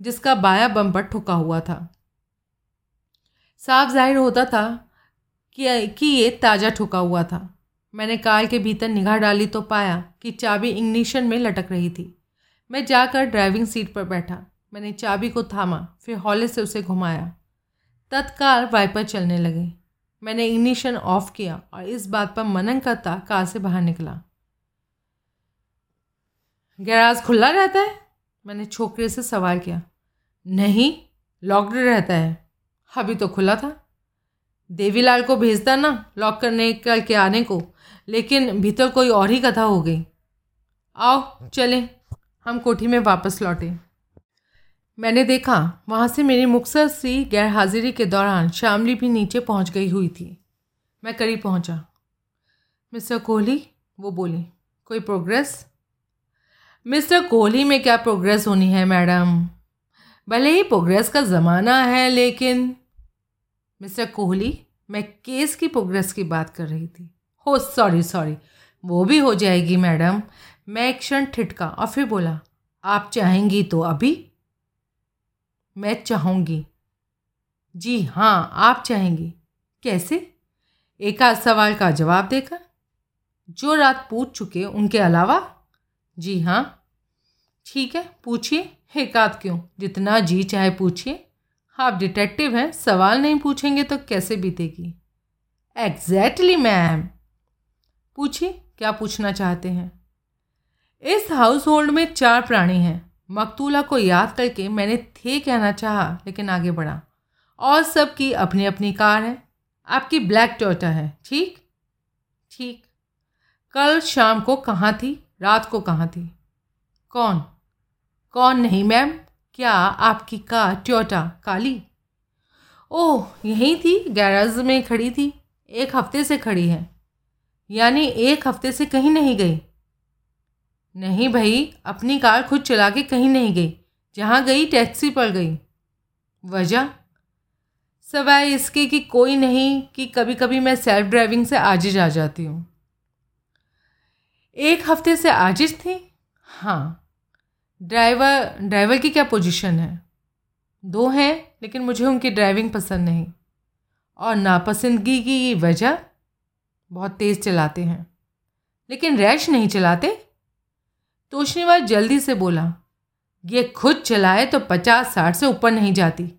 जिसका बाया बम्पर ठुका हुआ था। साफ़ ज़ाहिर होता था कि, कि ये ताज़ा ठुका हुआ था। मैंने कार के भीतर निगाह डाली तो पाया कि चाबी इग्निशन में लटक रही थी। मैं जाकर ड्राइविंग सीट पर बैठा। मैंने चाबी को थामा फिर हौले से उसे घुमाया। तत्काल वाइपर चलने लगे। मैंने इग्निशन ऑफ़ किया और इस बात पर मनन करता कार से बाहर निकला। गैराज खुला रहता है? मैंने छोकरे से सवाल किया, नहीं लॉकड रहता है। अभी तो खुला था। देवीलाल को भेजता ना लॉक करने करके आने को, लेकिन भीतर कोई और ही कथा हो गई। आओ, चलें, हम कोठी में वापस लौटे। मैंने देखा, वहाँ से मेरी मुक्सर सी गैरहाजिरी के दौरान शामली भी नीचे पहुँच गई हुई थी। मैं करीब पहुँचा। मिस्टर कोहली, वो बोली, कोई प्रोग्रेस मिस्टर कोहली में क्या प्रोग्रेस होनी है, मैडम? भले ही प्रोग्रेस का ज़माना है, लेकिन मिस्टर कोहली, मैं केस की प्रोग्रेस की बात कर रही थी। हो, सॉरी सॉरी, वो भी हो जाएगी, मैडम। मैं एक क्षण ठिटका और फिर बोला, आप चाहेंगी तो अभी? मैं चाहूँगी। जी हाँ आप चाहेंगी। कैसे? एक आध सवाल का जवाब देकर? जो रात पूछ चुके उनके अलावा जी हाँ। ठीक है, पूछिए। आध क्यों? जितना जी चाहे पूछिए। आप डिटेक्टिव हैं, सवाल नहीं पूछेंगे तो कैसे बीतेगी? एग्जैक्टली मैम पूछिए, क्या पूछना चाहते हैं? इस हाउस होल्ड में चार प्राणी हैं। मकतूला को याद करके मैंने थे कहना चाहा, लेकिन आगे बढ़ा। और सबकी अपनी अपनी कार है। आपकी ब्लैक टोटा है, ठीक? ठीक। कल शाम को कहाँ थी? रात को कहाँ थी? कौन? कौन नहीं, मैम? क्या आपकी कार ट्योटा काली? ओह, यहीं थी, गैराज में खड़ी थी, एक हफ़्ते से खड़ी है। यानी एक हफ़्ते से कहीं नहीं गई। नहीं भाई, अपनी कार खुद चला के कहीं नहीं गई, जहाँ गई, टैक्सी पर गई। वजह? सवाए इसके कि कोई नहीं कि कभी कभी मैं सेल्फ ड्राइविंग से आजिज आ जाती हूँ। एक हफ़्ते से आजिज थी? हाँ। ड्राइवर ड्राइवर की क्या पोजीशन है? दो हैं, लेकिन मुझे उनकी ड्राइविंग पसंद नहीं। और नापसंदगी की वजह? बहुत तेज़ चलाते हैं। लेकिन रैश नहीं चलाते? तोशनीवाल जल्दी से बोला, ये खुद चलाए तो पचास, साठ से ऊपर नहीं जाती।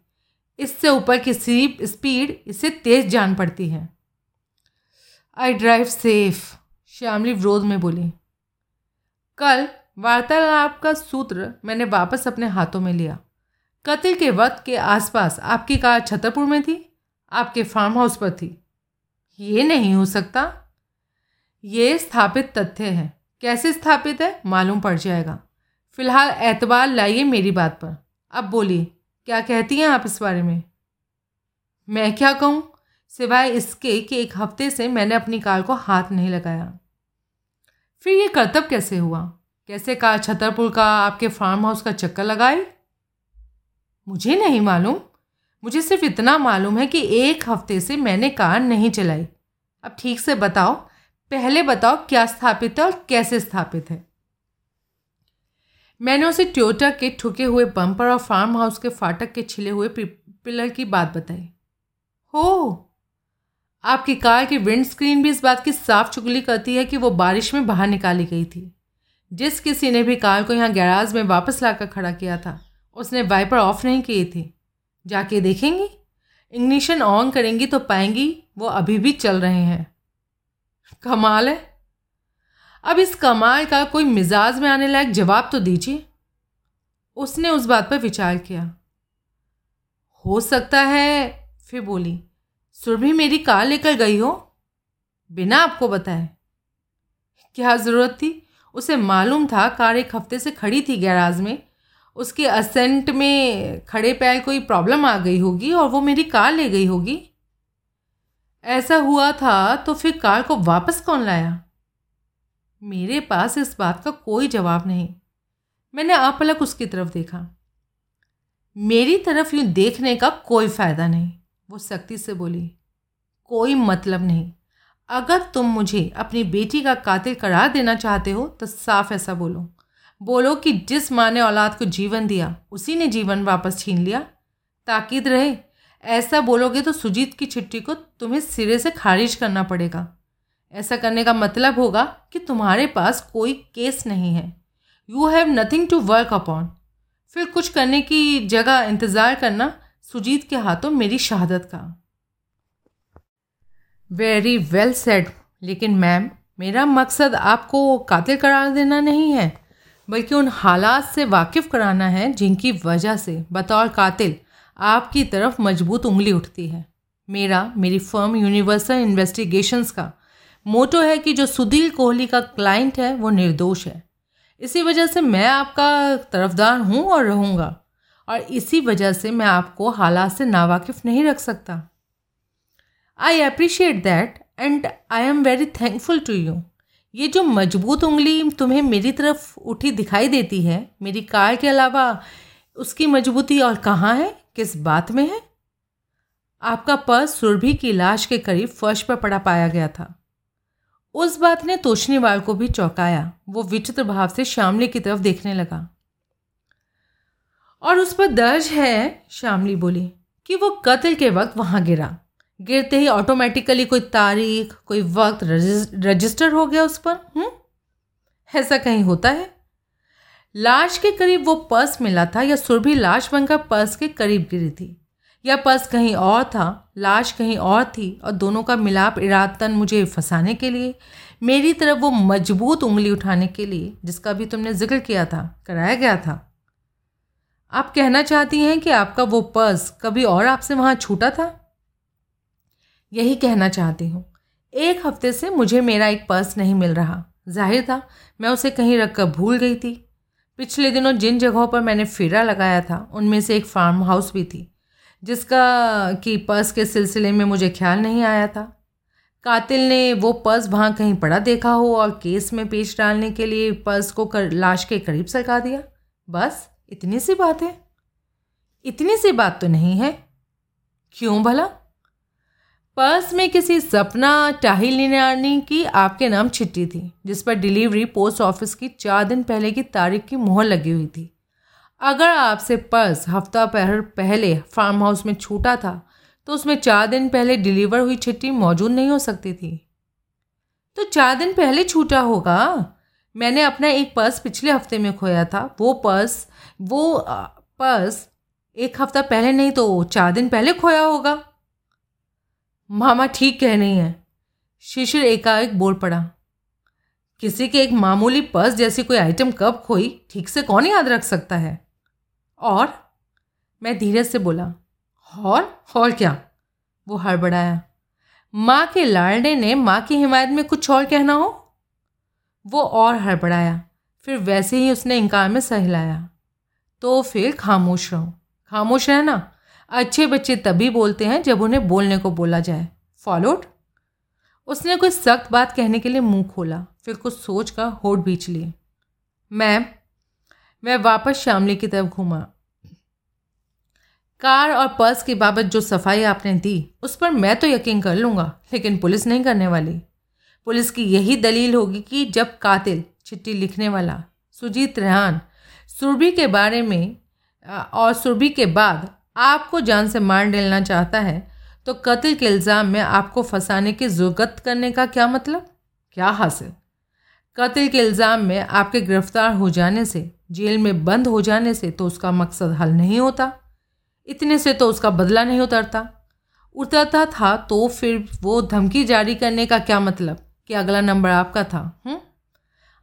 इससे ऊपर की स्पीड इससे तेज़ जान पड़ती है। I drive safe. श्यामली विरोध में बोली, कल वार्तालाप का सूत्र मैंने वापस अपने हाथों में लिया। कत्ल के वक्त के आसपास आपकी कार छतरपुर में थी, आपके फार्म हाउस पर थी। ये नहीं हो सकता। ये स्थापित तथ्य है। कैसे स्थापित है, मालूम पड़ जाएगा। फ़िलहाल एतबार लाइए मेरी बात पर। अब बोलिए, क्या कहती हैं आप इस बारे में? मैं क्या कहूँ? सिवाय इसके कि एक हफ़्ते से मैंने अपनी कार को हाथ नहीं लगाया। फिर ये कर्तव्य कैसे हुआ? कैसे कार छतरपुर का आपके फार्म हाउस का चक्कर लगाए? मुझे नहीं मालूम। मुझे सिर्फ़ इतना मालूम है कि एक हफ़्ते से मैंने कार नहीं चलाई। अब ठीक से बताओ, पहले बताओ क्या स्थापित है और कैसे स्थापित है। मैंने उसे ट्योटा के ठुके हुए बम्पर और फार्म हाउस के फाटक के छिले हुए पिलर की बात बताई। हो आपकी कार की विंड स्क्रीन भी इस बात की साफ़ चुगली करती है कि वो बारिश में बाहर निकाली गई थी। जिस किसी ने भी कार को यहाँ गैराज में वापस लाकर खड़ा किया था, उसने वाइपर ऑफ़ नहीं किए थे। जाके देखेंगी? इग्निशन ऑन करेंगी तो पाएँगी, वो अभी भी चल रहे हैं। कमाल है। अब इस कमाल का कोई मिजाज में आने लायक जवाब तो दीजिए। उसने उस बात पर विचार किया। हो सकता है, फिर बोली सुरभि मेरी कार लेकर गई हो? बिना आपको बताए। क्या ज़रूरत थी? उसे मालूम था कार एक हफ़्ते से खड़ी थी गैराज में। उसके असेंट में खड़े पैर कोई प्रॉब्लम आ गई होगी और वो मेरी कार ले गई होगी। ऐसा हुआ था तो फिर कार को वापस कौन लाया? मेरे पास इस बात का कोई जवाब नहीं। मैंने आप अलग उसकी तरफ़ देखा। मेरी तरफ़ यूँ देखने का कोई फ़ायदा नहीं। वो सख्ती से बोली, कोई मतलब नहीं। अगर तुम मुझे अपनी बेटी का कातिल करार देना चाहते हो तो साफ़ ऐसा बोलो। बोलो कि जिस माँ ने औलाद को जीवन दिया, उसी ने जीवन वापस छीन लिया। ताकीद रहे, ऐसा बोलोगे तो सुजीत की चिट्ठी को तुम्हें सिरे से खारिज करना पड़ेगा। ऐसा करने का मतलब होगा कि तुम्हारे पास कोई केस नहीं है। You have nothing to work upon फिर कुछ करने की जगह इंतज़ार करना सुजीत के हाथों मेरी शहादत का। वेरी वेल सेड लेकिन मैम मेरा मकसद आपको कातिल करार देना नहीं है, बल्कि उन हालात से वाकिफ़ कराना है जिनकी वजह से बतौर कातिल आपकी तरफ़ मज़बूत उंगली उठती है। मेरा, मेरी फर्म यूनिवर्सल इन्वेस्टिगेशंस का मोटो है कि जो सुधील कोहली का क्लाइंट है, वो निर्दोष है। इसी वजह से मैं आपका तरफदार हूँ और रहूँगा। और इसी वजह से मैं आपको हालात से नावाकिफ़ नहीं रख सकता। I appreciate that and I am very thankful to you ये जो मज़बूत उंगली तुम्हें मेरी तरफ़ उठी दिखाई देती है, मेरी कार के अलावा उसकी मजबूती और कहाँ है? किस बात में है? आपका पर्स सुरभि की लाश के करीब फर्श पर पड़ा पाया गया था। उस बात ने तोशनीवाल को भी चौंकाया। वो विचित्र भाव से श्यामली की तरफ़ देखने लगा। और उस पर दर्ज है, श्यामली बोली, कि वो कत्ल के वक्त वहाँ गिरा। गिरते ही ऑटोमेटिकली कोई तारीख, कोई वक्त रजिस्टर हो गया उस पर हुँ? ऐसा कहीं होता है? लाश के करीब वो पर्स मिला था, या सुरभि लाश बनकर पर्स के करीब गिरी थी। या पर्स कहीं और था, लाश कहीं और थी, और दोनों का मिलाप इरादतन मुझे फंसाने के लिए, मेरी तरफ़ वो मज़बूत उंगली उठाने के लिए, जिसका भी तुमने ज़िक्र किया था, कराया गया था। आप कहना चाहती हैं कि आपका वो पर्स कभी और आपसे वहाँ छूटा था? यही कहना चाहती हूँ। एक हफ़्ते से मुझे मेरा एक पर्स नहीं मिल रहा। ज़ाहिर था, मैं उसे कहीं रख कर भूल गई थी। पिछले दिनों जिन जगहों पर मैंने फेरा लगाया था, उनमें से एक फार्म हाउस भी थी, जिसका कि पर्स के सिलसिले में मुझे ख्याल नहीं आया था। कातिल ने वो पर्स वहाँ कहीं पड़ा देखा हो और केस में पेश डालने के लिए पर्स को कर, लाश के करीब सरका दिया। बस। इतनी सी बात है? इतनी सी बात तो नहीं है। क्यों भला? पर्स में किसी सपना, टाहिल निनानी की आपके नाम चिट्ठी थी, जिस पर डिलीवरी पोस्ट ऑफ़िस की चार दिन पहले की तारीख की मोहर लगी हुई थी। अगर आपसे पर्स हफ़्ता पहर पहले फार्म हाउस में छूटा था तो उसमें चार दिन पहले डिलीवर हुई चिट्ठी मौजूद नहीं हो सकती थी। तो चार दिन पहले छूटा होगा? मैंने अपना एक पर्स पिछले हफ़्ते में खोया था, वो पर्स वो पर्स एक हफ़्ता पहले नहीं तो चार दिन पहले खोया होगा। मामा ठीक कह रही हैं। शिशिर एकाएक बोल पड़ा। किसी के एक मामूली पर्स जैसी कोई आइटम कब खोई, ठीक से कौन याद रख सकता है? और? मैं धीरे से बोला, और? और क्या? वो हड़बड़ाया। माँ के लाड़ने ने माँ की हिमायत में कुछ और कहना हो? वो और हड़बड़ाया। फिर वैसे ही उसने इनकार में सहलाया। तो फिर खामोश रहो। खामोश रहना अच्छे बच्चे तभी बोलते हैं जब उन्हें बोलने को बोला जाए। फॉलोड? उसने कोई सख्त बात कहने के लिए मुँह खोला, फिर कुछ सोच कर होठ बीच लिए। मैम, मैं वापस श्यामली की तरफ़ घूमा। कार और पर्स की बाबत जो सफ़ाई आपने दी, उस पर मैं तो यकीन कर लूँगा, लेकिन पुलिस नहीं करने वाली। पुलिस की यही दलील होगी कि जब कातिल, चिट्ठी लिखने वाला, सुजीत रेहान सुरभि के बारे में और सुरभि के बाद आपको जान से मार डालना चाहता है तो कत्ल के इल्ज़ाम में आपको फंसाने की जुगत करने का क्या मतलब? क्या हासिल? कत्ल के इल्ज़ाम में आपके गिरफ़्तार हो जाने से, जेल में बंद हो जाने से तो उसका मकसद हल नहीं होता। इतने से तो उसका बदला नहीं उतरता। उतरता था तो फिर वो धमकी जारी करने का क्या मतलब? कि अगला नंबर आपका था हुँ?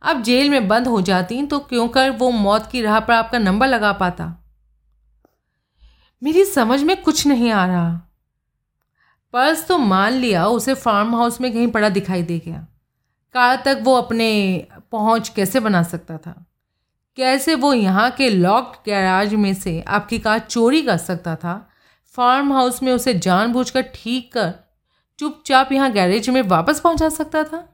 अब जेल में बंद हो जाती तो क्यों कर वो मौत की राह पर आपका नंबर लगा पाता? मेरी समझ में कुछ नहीं आ रहा। पर्स तो मान लिया, उसे फार्म हाउस में कहीं पड़ा दिखाई दे गया। कार तक वो अपने पहुँच कैसे बना सकता था? कैसे वो यहाँ के लॉक्ड गैराज में से आपकी कार चोरी कर सकता था? फार्म हाउस में उसे जानबूझकर ठीक कर चुपचाप यहाँ गैरेज में वापस पहुँचा सकता था?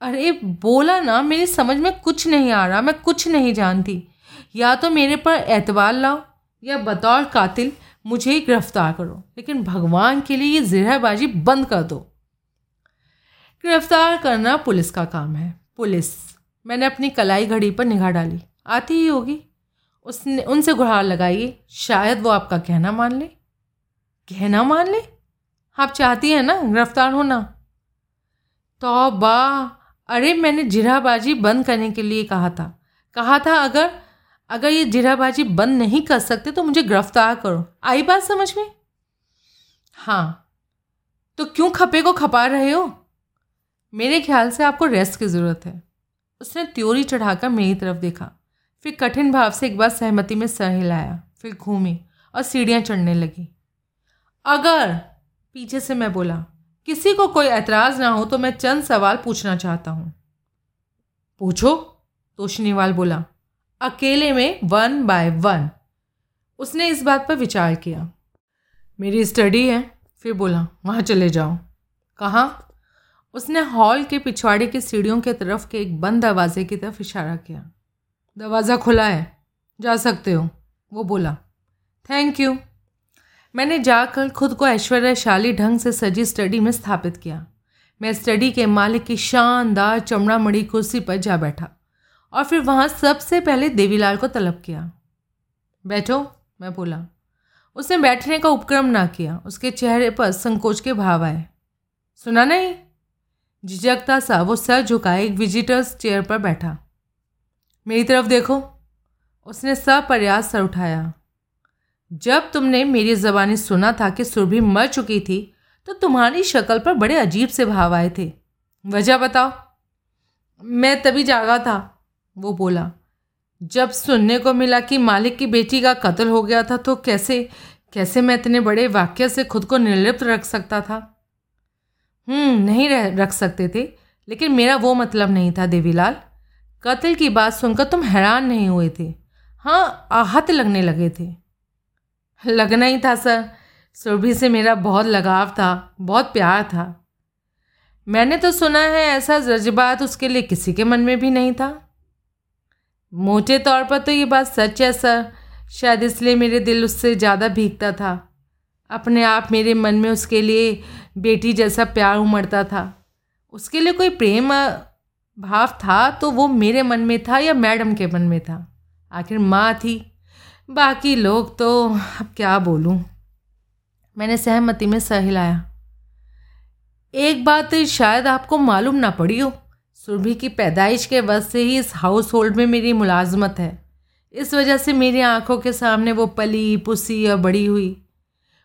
अरे, बोला ना, मेरी समझ में कुछ नहीं आ रहा, मैं कुछ नहीं जानती। या तो मेरे पर एतबार लाओ, या बतौर कातिल मुझे ही गिरफ़्तार करो, लेकिन भगवान के लिए ये जहरबाजी बंद कर दो। गिरफ़्तार करना पुलिस का काम है। पुलिस, मैंने अपनी कलाई घड़ी पर निगाह डाली। आती ही होगी। उसने, उनसे गुहार लगाइए, शायद वो आपका कहना मान ले। कहना मान ले? आप चाहती हैं ना, गिरफ़्तार होना? तो बा अरे, मैंने जिराबाजी बंद करने के लिए कहा था। कहा था, अगर अगर ये जिराबाजी बंद नहीं कर सकते तो मुझे गिरफ़्तार करो। आई बात समझ में? हाँ। तो क्यों खपे को खपा रहे हो? मेरे ख्याल से आपको रेस्ट की ज़रूरत है। उसने त्योरी चढ़ाकर मेरी तरफ़ देखा। फिर कठिन भाव से एक बार सहमति में सर हिलाया। फिर घूमी और सीढ़ियाँ चढ़ने लगी। अगर, पीछे से मैं बोला किसी को कोई एतराज़ ना हो तो मैं चंद सवाल पूछना चाहता हूँ। पूछो तो तोशनीवाल बोला, अकेले में वन बाय वन। उसने इस बात पर विचार किया। मेरी स्टडी है, फिर बोला, वहाँ चले जाओ। कहाँ? उसने हॉल के पिछवाड़े की सीढ़ियों के तरफ़ के एक बंद दरवाजे की तरफ़ इशारा किया। दरवाज़ा खुला है, जा सकते हो, वो बोला। थैंक यू मैंने जाकर खुद को ऐश्वर्यशाली ढंग से सजी स्टडी में स्थापित किया। मैं स्टडी के मालिक की शानदार चमड़ा मड़ी कुर्सी पर जा बैठा और फिर वहाँ सबसे पहले देवीलाल को तलब किया। बैठो, मैं बोला। उसने बैठने का उपक्रम ना किया। उसके चेहरे पर संकोच के भाव आए। सुना नहीं? झिझकता सा वो सर झुकाए एक विजिटर्स चेयर पर बैठा। मेरी तरफ़ देखो। उसने सप्रयास सर उठाया। जब तुमने मेरी ज़बानी सुना था कि सुरभि मर चुकी थी तो तुम्हारी शक्ल पर बड़े अजीब से भाव आए थे। वजह बताओ। मैं तभी जागा था, वो बोला। जब सुनने को मिला कि मालिक की बेटी का कत्ल हो गया था तो कैसे कैसे मैं इतने बड़े वाक्य से खुद को निर्लिप्त रख सकता था? हम्म नहीं रह, रख सकते थे, लेकिन मेरा वो मतलब नहीं था, देवीलाल। कत्ल की बात सुनकर तुम हैरान नहीं हुए थे। हाँ आहत लगने लगे थे। लगना ही था, सर। सुरभि से मेरा बहुत लगाव था, बहुत प्यार था। मैंने तो सुना है ऐसा जज्बात उसके लिए किसी के मन में भी नहीं था। मोटे तौर पर तो ये बात सच है, सर। शायद इसलिए मेरे दिल उससे ज़्यादा भीगता था। अपने आप मेरे मन में उसके लिए बेटी जैसा प्यार उमड़ता था। उसके लिए कोई प्रेम भाव था तो वो मेरे मन में था या मैडम के मन में था। आखिर माँ थी। बाकी लोग तो अब क्या बोलूँ? मैंने सहमति में सह हिलाया। एक बात शायद आपको मालूम ना पड़ी हो, सुरभि की पैदाइश के वक्त से ही इस हाउस होल्ड में मेरी मुलाजमत है। इस वजह से मेरी आँखों के सामने वो पली, पुसी और बड़ी हुई।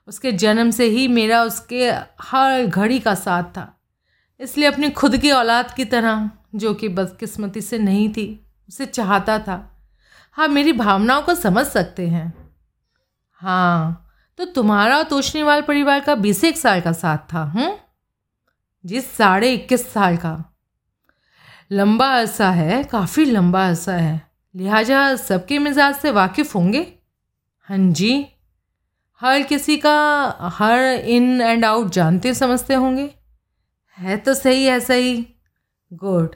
उसके जन्म से ही मेरा उसके हर घड़ी का साथ था। इसलिए अपनी खुद की औलाद की तरह, जो कि बदकिस्मती से नहीं थी, उसे चाहता था। हाँ मेरी भावनाओं को समझ सकते हैं। हाँ तो तुम्हारा और तोशनीवाल परिवार का बीस एक साल का साथ था हूँ जी साढ़े इक्कीस साल का। लंबा अरसा है, काफ़ी लंबा अरसा है। लिहाजा सबके मिजाज से वाकिफ़ होंगे? हाँ जी। हर किसी का, हर इन एंड आउट जानते समझते होंगे? है तो सही, ही गुड।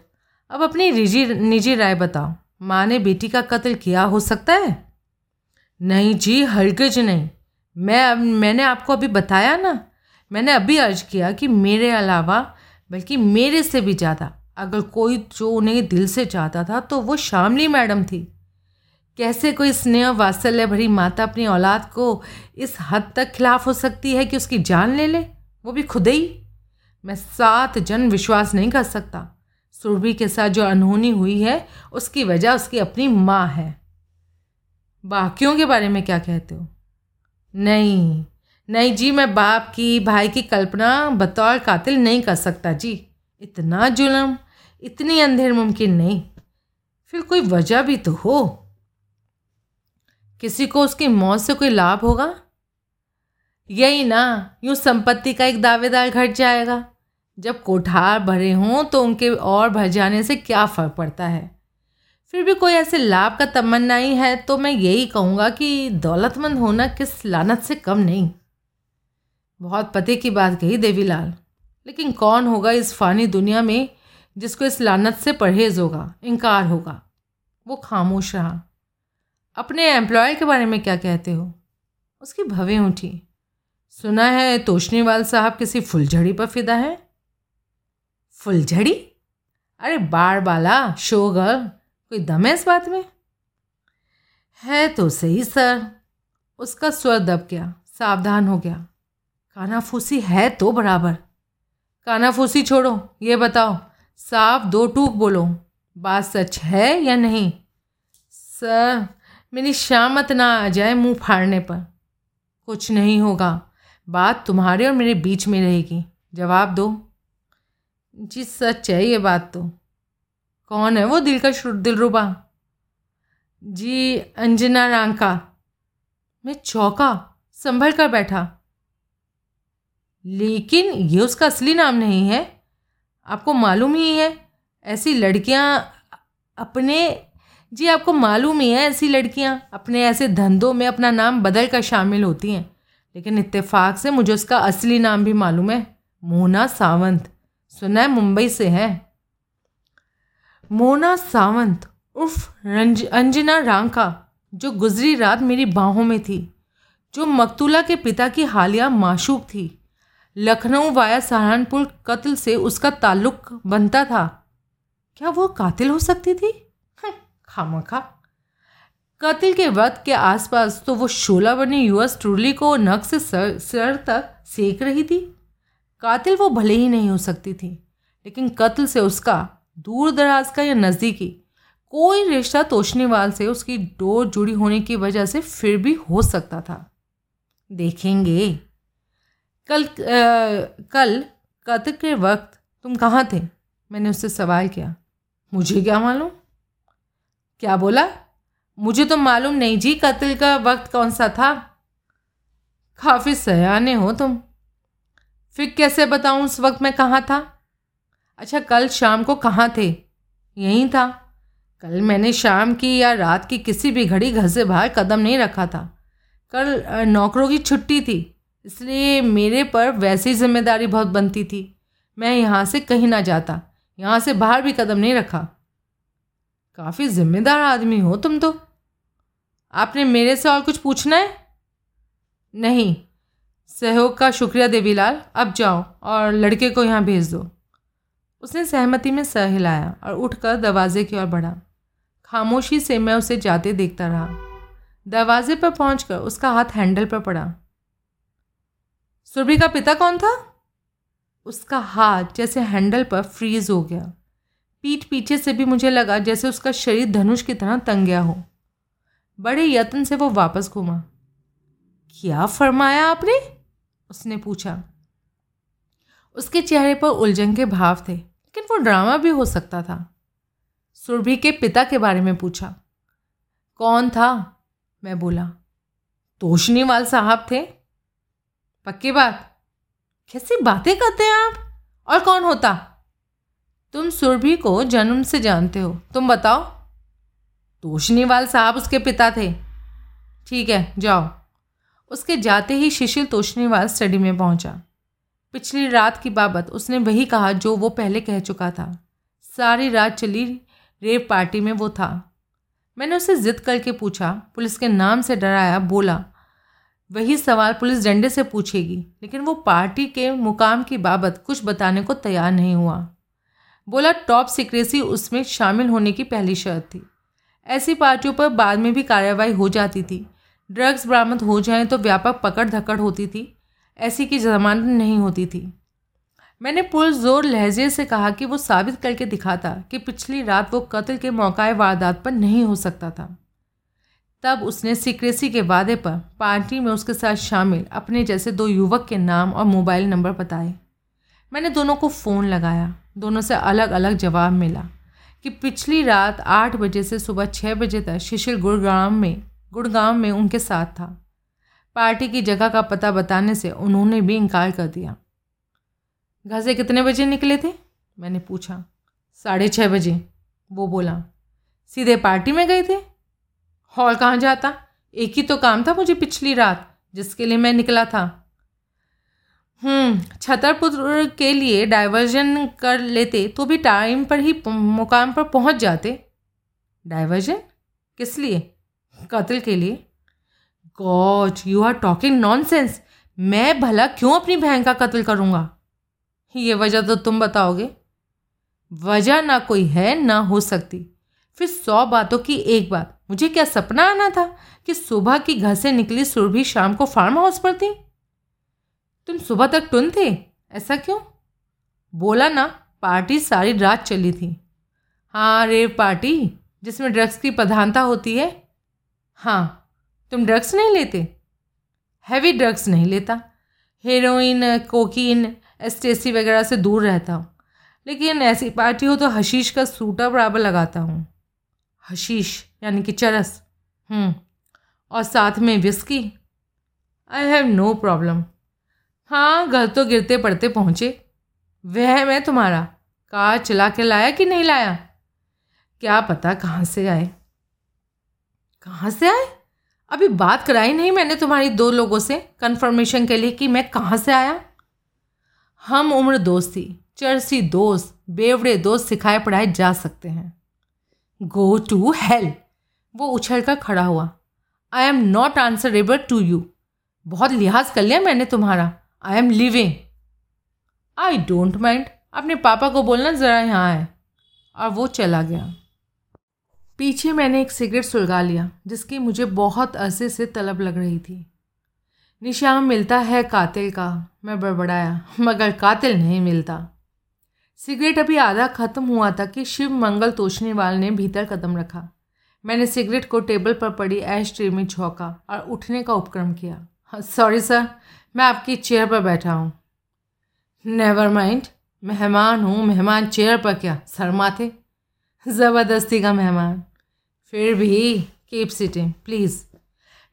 अब अपनी निजी निजी राय बताओ। माँ ने बेटी का कत्ल किया हो सकता है? नहीं जी हरगिज नहीं। मैं अब, मैंने आपको अभी बताया ना, मैंने अभी अर्ज़ किया कि मेरे अलावा, बल्कि मेरे से भी ज़्यादा, अगर कोई जो उन्हें दिल से चाहता था तो वो शामली मैडम थी। कैसे कोई स्नेह वात्सल्य भरी माता अपनी औलाद को इस हद तक खिलाफ हो सकती है कि उसकी जान ले ले? वो भी खुद ही। मैं सात जन विश्वास नहीं कर सकता। सुरभि के साथ जो अनहोनी हुई है, उसकी वजह उसकी अपनी माँ है। बाकियों के बारे में क्या कहते हो? नहीं नहीं जी, मैं बाप की, भाई की कल्पना बतौर कातिल नहीं कर सकता जी। इतना जुल्म, इतनी अंधेर मुमकिन नहीं। फिर कोई वजह भी तो हो। किसी को उसकी मौत से कोई लाभ होगा? यही ना, यूँ संपत्ति का एक दावेदार घट जाएगा। जब कोठार भरे हों तो उनके और भर जाने से क्या फ़र्क पड़ता है? फिर भी कोई ऐसे लाभ का तमन्ना ही है तो मैं यही कहूँगा कि दौलतमंद होना किस लानत से कम नहीं। बहुत पते की बात कही देवीलाल। लेकिन कौन होगा इस फानी दुनिया में जिसको इस लानत से परहेज होगा, इनकार होगा? वो खामोश रहा। अपने एम्प्लॉय के बारे में क्या कहते हो? उसकी भवें उठी। सुना है तोशनीवाल साहब किसी फुलझड़ी पर फिदा है? फुलझड़ी? अरे बार बाला, शोगर, कोई दम है इस बात में? है तो सही, सर। उसका स्वर दब गया, सावधान हो गया। कानाफूसी है तो बराबर। कानाफूसी छोड़ो, ये बताओ, साफ़ दो टूक बोलो, बात सच है या नहीं? सर, मेरी शामत ना आ जाए मुँह फाड़ने पर। कुछ नहीं होगा, बात तुम्हारे और मेरे बीच में रहेगी। जवाब दो। जी, सच है ये बात तो। कौन है वो दिल का दिलरुबा? जी, अंजना रांका मैं चौका, संभल कर बैठा। लेकिन ये उसका असली नाम नहीं है। आपको मालूम ही है, ऐसी लड़कियाँ अपने, जी, आपको मालूम ही है ऐसी लड़कियाँ अपने ऐसे धंधों में अपना नाम बदल कर शामिल होती हैं। लेकिन इत्तेफाक से मुझे उसका असली नाम भी मालूम है, मोना सावंत। सुना है मुंबई से है। मोना सावंत उर्फ़ रंज अंजना रांका जो गुजरी रात मेरी बाहों में थी जो मकतूला के पिता की हालिया माशूक थी। लखनऊ वाया सहारनपुर कत्ल से उसका ताल्लुक बनता था। क्या वो कातिल हो सकती थी? हम्म, खामा खा। कत्ल के वक्त के आसपास तो वो शोला बनी यूएस ट्रूली को नक से सर सर तक सेक रही थी। कातिल वो भले ही नहीं हो सकती थी लेकिन कत्ल से उसका दूर दराज का या नज़दीकी कोई रिश्ता तोशनीवाल से उसकी डोर जुड़ी होने की वजह से फिर भी हो सकता था। देखेंगे। कल आ, कल कत्ल के वक्त तुम कहाँ थे? मैंने उससे सवाल किया। मुझे क्या मालूम? क्या बोला? मुझे तो मालूम नहीं जी कत्ल का वक्त कौन सा था। काफ़ी सयाने हो तुम। फिर कैसे बताऊँ उस वक्त मैं कहाँ था? अच्छा कल शाम को कहाँ थे? यहीं था। कल मैंने शाम की या रात की किसी भी घड़ी घर से बाहर कदम नहीं रखा था। कल नौकरों की छुट्टी थी, इसलिए मेरे पर वैसी ज़िम्मेदारी बहुत बनती थी। मैं यहाँ से कहीं ना जाता, यहाँ से बाहर भी कदम नहीं रखा। काफ़ी जिम्मेदार आदमी हो तुम तो। आपने मेरे से और कुछ पूछना है? नहीं सहयोग का शुक्रिया देवीलाल, अब जाओ और लड़के को यहाँ भेज दो। उसने सहमति में सह हिलाया और उठकर दरवाजे की ओर बढ़ा। खामोशी से मैं उसे जाते देखता रहा। दरवाजे पर पहुंचकर उसका हाथ हैंडल पर पड़ा। सुरभि का पिता कौन था? उसका हाथ जैसे हैंडल पर फ्रीज हो गया। पीठ पीछे से भी मुझे लगा जैसे उसका शरीर धनुष की तरह तंग गया हो। बड़े यत्न से वो वापस घूमा। क्या फरमाया आपने? उसने पूछा। उसके चेहरे पर उलझन के भाव थे, लेकिन वो ड्रामा भी हो सकता था। सुरभि के पिता के बारे में पूछा। कौन था? मैं बोला तोशनीवाल साहब थे। पक्की बात। कैसी बातें करते हैं आप? और कौन होता? तुम सुरभि को जन्म से जानते हो। तुम बताओ। तोशनीवाल साहब उसके पिता थे। ठीक है, जाओ। उसके जाते ही शिशिल तोशनीवाल स्टडी में पहुँचा। पिछली रात की बाबत उसने वही कहा जो वो पहले कह चुका था। सारी रात चली रेव पार्टी में वो था। मैंने उसे ज़िद करके पूछा, पुलिस के नाम से डराया, बोला, वही सवाल पुलिस डंडे से पूछेगी, लेकिन वो पार्टी के मुकाम की बाबत कुछ बताने को तैयार नहीं हुआ। बोला, टॉप सीक्रेसी उसमें शामिल होने की पहली शर्त थी। ऐसी पार्टियों पर बाद में भी कार्रवाई हो जाती थी। ड्रग्स बरामद हो जाएँ तो व्यापक पकड़ धकड़ होती थी। ऐसी की जमानत नहीं होती थी। मैंने पुरजोर लहजे से कहा कि वो साबित करके दिखाता कि पिछली रात वो कत्ल के मौका वारदात पर नहीं हो सकता था। तब उसने सीक्रेसी के वादे पर पार्टी में उसके साथ शामिल अपने जैसे दो युवक के नाम और मोबाइल नंबर बताए। मैंने दोनों को फ़ोन लगाया। दोनों से अलग अलग जवाब मिला कि पिछली रात आठ बजे से सुबह छः बजे तक शिशिर गुड़गांव में गुड़गांव में उनके साथ था। पार्टी की जगह का पता बताने से उन्होंने भी इनकार कर दिया। घर से कितने बजे निकले थे? मैंने पूछा। साढ़े छः बजे वो बोला। सीधे पार्टी में गए थे? हॉल कहाँ जाता? एक ही तो काम था मुझे पिछली रात जिसके लिए मैं निकला था। हम्म, छतरपुर के लिए डाइवर्जन कर लेते तो भी टाइम पर ही मुकाम पर पहुँच जाते। डाइवर्जन किस लिए? कत्ल के लिए? God you are talking nonsense मैं भला क्यों अपनी बहन का कत्ल करूँगा? ये वजह तो तुम बताओगे। वजह ना कोई है, ना हो सकती। फिर सौ बातों की एक बात। मुझे क्या सपना आना था कि सुबह की घर से निकली सुरभि शाम को फार्म हाउस पर थी? तुम सुबह तक टुन थे? ऐसा क्यों? बोला ना, पार्टी सारी रात चली थी। हाँ रेव पार्टी, जिसमें ड्रग्स की प्रधानता होती है। हाँ तुम ड्रग्स नहीं लेते? हैवी ड्रग्स नहीं लेता। हेरोइन कोकीन एस्टेसी वगैरह से दूर रहता हूँ। लेकिन ऐसी पार्टी हो तो हशीश का सूटा बराबर लगाता हूँ। हशीश यानी कि चरस। हम्म, और साथ में whisky I have no problem हाँ घर तो गिरते पड़ते पहुँचे। वह मैं तुम्हारा। कार चला के लाया कि नहीं लाया? क्या पता कहाँ से आए। कहाँ से आए? अभी बात कराई नहीं मैंने तुम्हारी दो लोगों से कंफर्मेशन के लिए कि मैं कहाँ से आया। हम उम्र दोस्त, चरसी दोस्त, बेवड़े दोस्त सिखाए पढ़ाए जा सकते हैं। गो टू हेल वो उछल कर खड़ा हुआ। I am not answerable to you बहुत लिहाज कर लिया मैंने तुम्हारा। I am living I don't mind अपने पापा को बोलना ज़रा यहाँ आए और वो चला गया। पीछे मैंने एक सिगरेट सुलगा लिया, जिसकी मुझे बहुत अरसे से तलब लग रही थी। निशान मिलता है कातिल का, मैं बड़बड़ाया, मगर कातिल नहीं मिलता। सिगरेट अभी आधा ख़त्म हुआ था कि शिव मंगल तोशनीवाल ने भीतर कदम रखा। मैंने सिगरेट को टेबल पर पड़ी ऐश ट्रे में झोंका और उठने का उपक्रम किया। सॉरी सर, मैं आपकी चेयर पर बैठा हूँ। नेवर माइंड, मेहमान हूँ, मेहमान चेयर पर क्या शर्मा थे ज़बरदस्ती का मेहमान। फिर भी कीप सिटिंग प्लीज़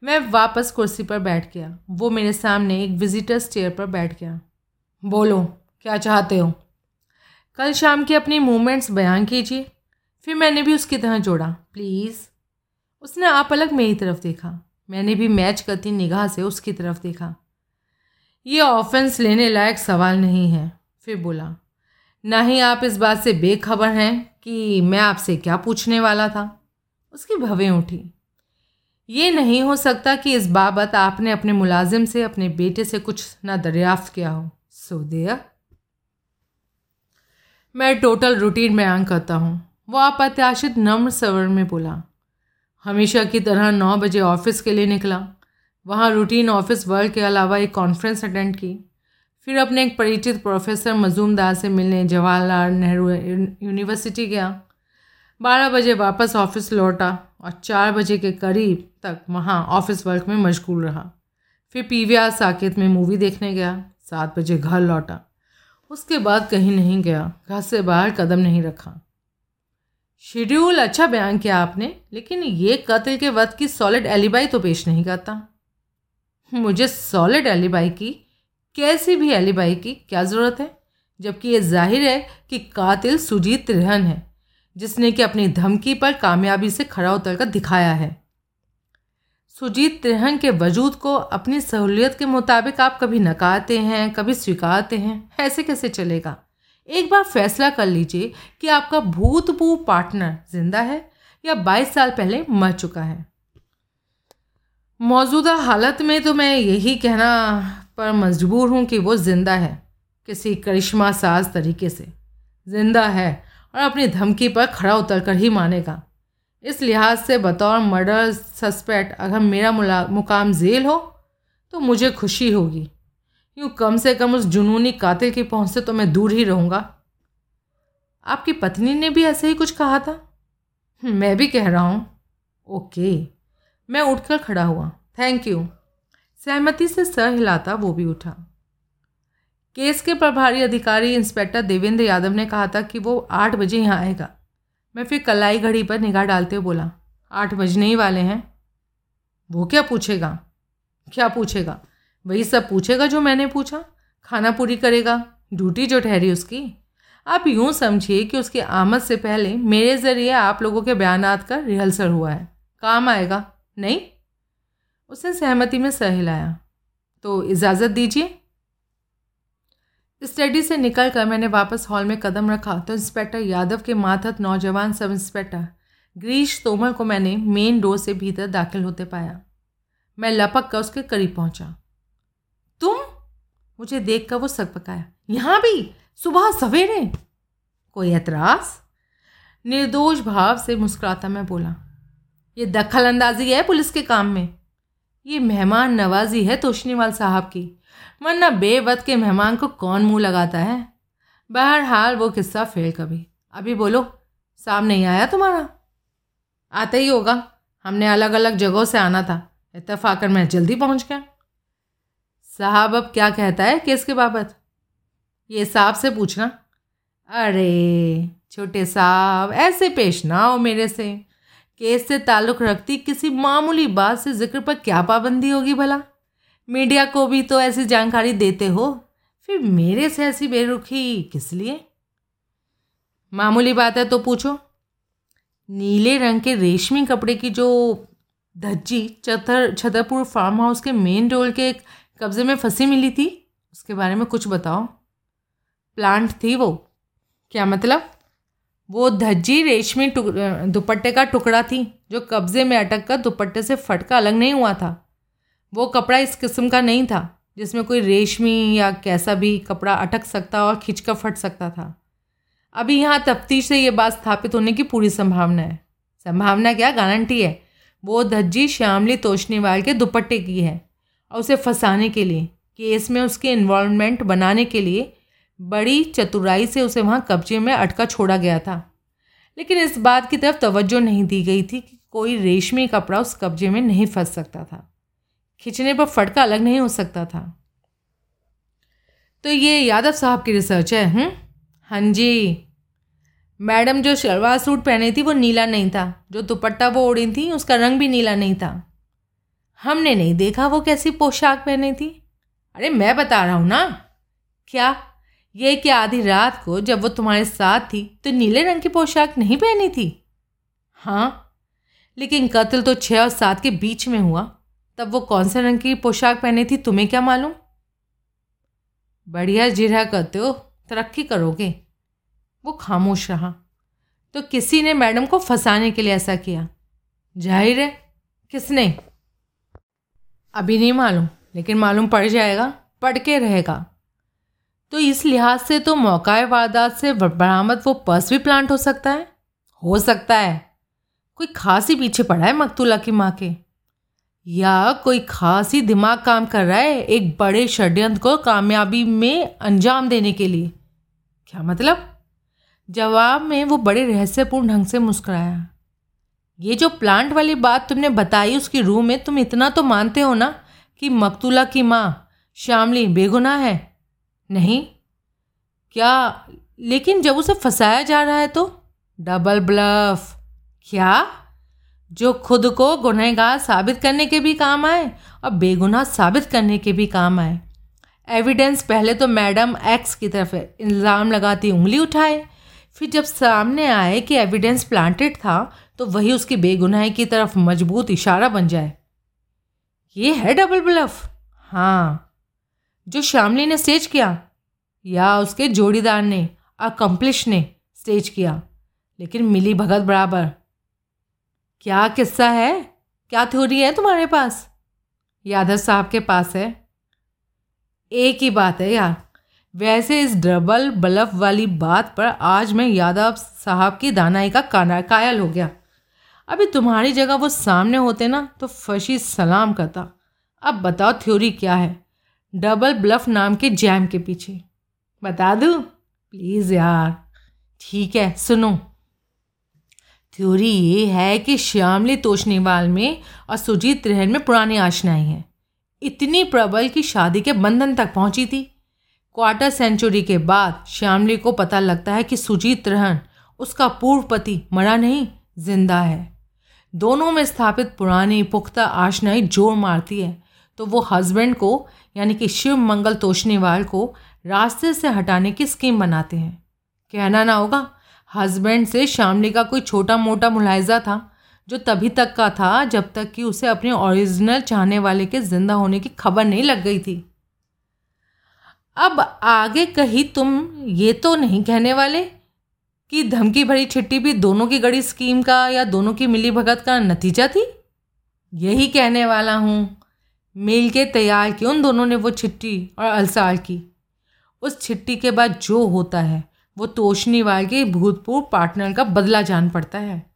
मैं वापस कुर्सी पर बैठ गया। वो मेरे सामने एक विजिटर्स चेयर पर बैठ गया। बोलो, क्या चाहते हो? कल शाम की अपनी मूवमेंट्स बयान कीजिए। फिर मैंने भी उसकी तरह जोड़ा। प्लीज़ उसने आप अलग मेरी तरफ़ देखा। मैंने भी मैच करती निगाह से उसकी तरफ़ देखा। ये ऑफेंस लेने लायक सवाल नहीं है, फिर बोला। ना ही आप इस बात से बेखबर हैं कि मैं आपसे क्या पूछने वाला था? उसकी भवें उठी। ये नहीं हो सकता कि इस बाबत आपने अपने मुलाजिम से, अपने बेटे से कुछ ना दरियाफ्त किया हो। सो देया मैं टोटल रूटीन बयान करता हूँ। वो अप्रत्याशित नम्र सवर में बोला। हमेशा की तरह नौ बजे ऑफ़िस के लिए निकला। वहाँ रूटीन ऑफ़िस वर्क के अलावा एक कॉन्फ्रेंस अटेंड की। फिर अपने एक परिचित प्रोफेसर मजूमदार से मिलने जवाहरलाल नेहरू यूनिवर्सिटी गया। बारह बजे वापस ऑफ़िस लौटा और चार बजे के करीब तक वहाँ ऑफ़िस वर्क में मशगूल रहा। फिर पी वी आर साकेत में मूवी देखने गया, सात बजे घर लौटा। उसके बाद कहीं नहीं गया, घर से बाहर कदम नहीं रखा। शेड्यूल अच्छा बयान किया आपने, लेकिन ये कत्ल के वक्त की सॉलिड एलिबाई तो पेश नहीं करता। मुझे सॉलिड एलिबाई की, कैसी भी एलिबाई की क्या ज़रूरत है? जबकि ये ज़ाहिर है कि कातिल सुजीत त्रिहन है। जिसने कि अपनी धमकी पर कामयाबी से खड़ा उतर कर दिखाया है। सुजीत त्रिहन के वजूद को अपनी सहूलियत के मुताबिक आप कभी नकारते हैं, कभी स्वीकारते हैं, ऐसे कैसे चलेगा? एक बार फैसला कर लीजिए कि आपका भूतपूर्व पार्टनर ज़िंदा है या 22 साल पहले मर चुका है। मौजूदा हालत में तो मैं यही कहना पर मजबूर हूँ कि वो ज़िंदा है, किसी करिश्मा साज तरीके से। ज़िंदा है और अपनी धमकी पर खड़ा उतर कर ही मानेगा। इस लिहाज से बतौर मर्डर सस्पेक्ट अगर मेरा मुकाम जेल हो तो मुझे खुशी होगी। यूँ कम से कम उस जुनूनी कातिल की पहुँच से तो मैं दूर ही रहूँगा। आपकी पत्नी ने भी ऐसे ही कुछ कहा था? मैं भी कह रहा हूँ। ओके, मैं उठकर खड़ा हुआ। Thank you. सहमति से सर हिलाता वो भी उठा। केस के प्रभारी अधिकारी इंस्पेक्टर देवेंद्र यादव ने कहा था कि वो आठ बजे यहाँ आएगा। मैं फिर कलाई घड़ी पर निगाह डालते हुए बोला, आठ बजने ही वाले हैं। वो क्या पूछेगा? क्या पूछेगा? वही सब पूछेगा जो मैंने पूछा? खाना पूरी करेगा? ड्यूटी जो ठहरी उसकी? आप यूँ समझिए कि उसकी आमद से पहले मेरे ज़रिए आप लोगों के बयानात का रिहर्सल हुआ है। काम आएगा, नहीं? उसने सहमति में सह हिलाया। तो इजाज़त दीजिए। स्टडी से निकलकर मैंने वापस हॉल में कदम रखा तो इंस्पेक्टर यादव के माथत नौजवान सब इंस्पेक्टर ग्रीश तोमर को मैंने मेन डोर से भीतर दाखिल होते पाया। मैं लपक कर उसके करीब पहुँचा। तुम? मुझे देख कर वो सक पकाया। यहाँ भी? सुबह सवेरे? कोई एतराज़ निर्दोष भाव से मुस्कुराता मैं बोला। ये दखल अंदाजी है पुलिस के काम में। ये मेहमान नवाजी है तोशनीवाल साहब की। वरना बेवत के मेहमान को कौन मुँह लगाता है? बहरहाल वो किस्सा फेल कभी। अभी बोलो सामने नहीं आया तुम्हारा? आता ही होगा। हमने अलग अलग जगहों से आना था। इतफाकर मैं जल्दी पहुँच गया। साहब अब क्या कहता है केस के बाबत? ये साहब से पूछना। अरे, छोटे साहब, ऐसे पेश ना हो मेरे से। केस से ताल्लुक़ रखती किसी मामूली बात से ज़िक्र पर क्या पाबंदी होगी भला? मीडिया को भी तो ऐसी जानकारी देते हो। फिर मेरे से ऐसी बेरुखी किस लिए? मामूली बात है तो पूछो। नीले रंग के रेशमी कपड़े की जो धज्जी छतर छतरपुर फार्म हाउस के मेन डोर के एक कब्ज़े में फंसी मिली थी, उसके बारे में कुछ बताओ। प्लांट थी वो। क्या मतलब? वो धज्जी रेशमी दुपट्टे का टुकड़ा थी, जो कब्ज़े में अटक कर दुपट्टे से फटका, अलग नहीं हुआ था। वो कपड़ा इस किस्म का नहीं था, जिसमें कोई रेशमी या कैसा भी कपड़ा अटक सकता और खिंच कर फट सकता था। अभी यहाँ तफ्तीश से ये बात स्थापित होने की पूरी संभावना है। संभावना क्या? गारंटी है। वो धज्जी श्यामली तोशनीवाल के दुपट्टे की है और उसे फंसाने के लिए, केस में उसके इन्वॉल्वमेंट बनाने के लिए बड़ी चतुराई से उसे वहाँ कब्जे में अटका छोड़ा गया था। लेकिन इस बात की तरफ़ तवज्जो नहीं दी गई थी कि कोई रेशमी कपड़ा उस कब्जे में नहीं फंस सकता था। खींचने पर फटका अलग नहीं हो सकता था। तो ये यादव साहब की रिसर्च है हम्म? हाँ जी। मैडम जो शलवार सूट पहनी थी वो नीला नहीं था। जो दुपट्टा वो ओढ़ी थी, उसका रंग भी नीला नहीं था। हमने नहीं देखा वो कैसी पोशाक पहनी थी। अरे मैं बता रहा हूँ ना। क्या? ये कि आधी रात को जब वो तुम्हारे साथ थी तो नीले रंग की पोशाक नहीं पहनी थी? हाँ। लेकिन कत्ल तो छः और सात के बीच में हुआ। तब वो कौन से रंग की पोशाक पहनी थी, तुम्हें क्या मालूम? बढ़िया जिरा करते हो, तरक्की करोगे। वो खामोश रहा। तो किसी ने मैडम को फंसाने के लिए ऐसा किया? ज़ाहिर है, किसने? अभी नहीं मालूम, लेकिन मालूम पड़ जाएगा, पढ़ के रहेगा। तो इस लिहाज से तो मौका वारदात से बरामद वो पर्स भी प्लांट हो सकता है? हो सकता है। कोई खास ही पीछे पड़ा है मकतूला की माँ के। या कोई खास ही दिमाग काम कर रहा है एक बड़े षड्यंत्र को कामयाबी में अंजाम देने के लिए? क्या मतलब? जवाब में वो बड़े रहस्यपूर्ण ढंग से मुस्कुराया। ये जो प्लांट वाली बात तुमने बताई उसकी रूह में तुम इतना तो मानते हो ना कि मकतूला की माँ श्यामली बेगुनाह है? नहीं। क्या? लेकिन जब उसे फंसाया जा रहा है तो? Double bluff. क्या? जो खुद को गुनहगार साबित करने के भी काम आए और बेगुनाह साबित करने के भी काम आए। एविडेंस पहले तो मैडम एक्स की तरफ़ इल्ज़ाम लगाती उंगली उठाए। फिर जब सामने आए कि एविडेंस प्लांटेड था तो वही उसकी बेगुनाही की तरफ़ मज़बूत इशारा बन जाए। ये है डबल ब्लफ हाँ। जो शामली ने स्टेज किया, या उसके जोड़ीदार ने अकम्पलिश ने स्टेज किया। लेकिन मिली भगत बराबर। क्या किस्सा है? क्या थ्योरी है तुम्हारे पास? यादव साहब के पास है। एक ही बात है यार। वैसे इस डबल बलफ वाली बात पर आज मैं यादव साहब की दानाई का काना कायल हो गया। अभी तुम्हारी जगह वो सामने होते ना तो फशी सलाम करता। अब बताओ थ्योरी क्या है? डबल ब्लफ नाम के जैम के पीछे। बता दूँ? प्लीज़ यार। ठीक है, सुनो। थ्योरी ये है कि श्यामली तोशनीवाल में और सुजीत रहन में पुरानी आशनाएँ हैं। इतनी प्रबल कि शादी के बंधन तक पहुँची थी। क्वार्टर सेंचुरी के बाद श्यामली को पता लगता है कि सुजीत रहन, उसका पूर्व पति मरा नहीं, ज़िंदा है। दोनों में स्थापित पुरानी पुख्ता आशनाएँ ज़ोर मारती है। तो वो हस्बैंड को, यानी कि शिव मंगल तोशनीवाल को, रास्ते से हटाने की स्कीम बनाते हैं। कहना ना होगा हस्बैंड से शामली का कोई छोटा मोटा मुलायजा था, जो तभी तक का था जब तक कि उसे अपने ओरिजिनल चाहने वाले के ज़िंदा होने की खबर नहीं लग गई थी। अब आगे कहीं तुम ये तो नहीं कहने वाले कि धमकी भरी छिट्टी भी दोनों की गड़ी स्कीम का या दोनों की मिली भगत का नतीजा थी? यही कहने वाला हूँ। मिल के तैयार की उन दोनों ने वो छिट्टी और अलसार की। उस छिट्टी के बाद जो होता है वो तोशनीवाल के भूतपूर्व पार्टनर का बदला जान पड़ता है।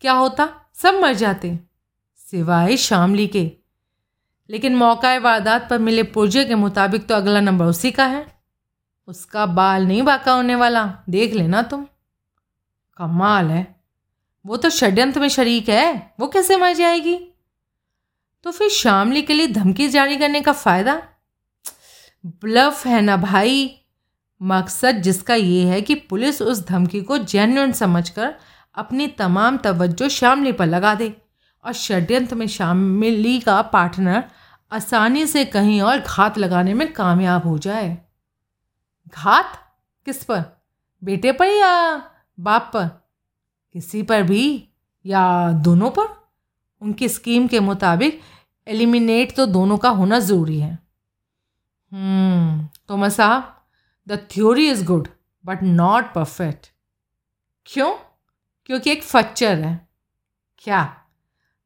क्या होता? सब मर जाते, सिवाय शामली के। लेकिन मौका वारदात पर मिले पुर्जे के मुताबिक तो अगला नंबर उसी का है। उसका बाल नहीं बाका होने वाला, देख लेना तुम। कमाल है। वो तो षड्यंत्र में शरीक है, वो कैसे मर जाएगी? तो फिर शामली के लिए धमकी जारी करने का फ़ायदा? ब्लफ है ना भाई। मकसद जिसका ये है कि पुलिस उस धमकी को जेन्यून समझकर अपनी तमाम तवज्जो शामली पर लगा दे और षड्यंत्र में शामिली का पार्टनर आसानी से कहीं और घात लगाने में कामयाब हो जाए। घात? किस पर? बेटे पर या बाप पर? किसी पर भी? या दोनों पर? उनकी स्कीम के मुताबिक एलिमिनेट तो दोनों का होना ज़रूरी है। तो मसा the theory is good but not perfect क्यों? क्योंकि एक फच्चर है। क्या?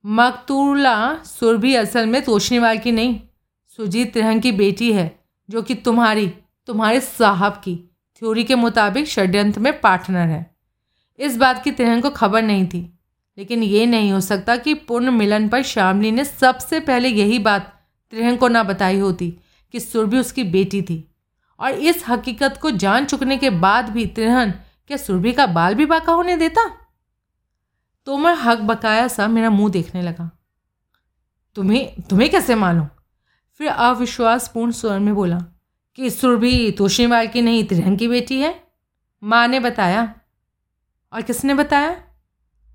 मकतूला सुरभि असल में तोशनीवाल की नहीं, सुजीत रहन की बेटी है, जो कि तुम्हारी, तुम्हारे साहब की थ्योरी के मुताबिक षड्यंत्र में पार्टनर है। इस बात की तिरहन को खबर नहीं थी, लेकिन ये नहीं हो सकता कि पूर्ण मिलन पर श्यामली ने सबसे पहले यही बात त्रिहन को ना बताई होती कि सुरभि उसकी बेटी थी। और इस हकीकत को जान चुकने के बाद भी त्रिहन क्या सुरभि का बाल भी बाका होने देता? तोमर हक बकाया सा मेरा मुँह देखने लगा। तुम्हें तुम्हें कैसे मालूम? फिर अविश्वासपूर्ण स्वर में बोला, कि सुरभि तोशीवाल की नहीं, त्रिहन की बेटी है। माँ ने बताया। और किसने बताया?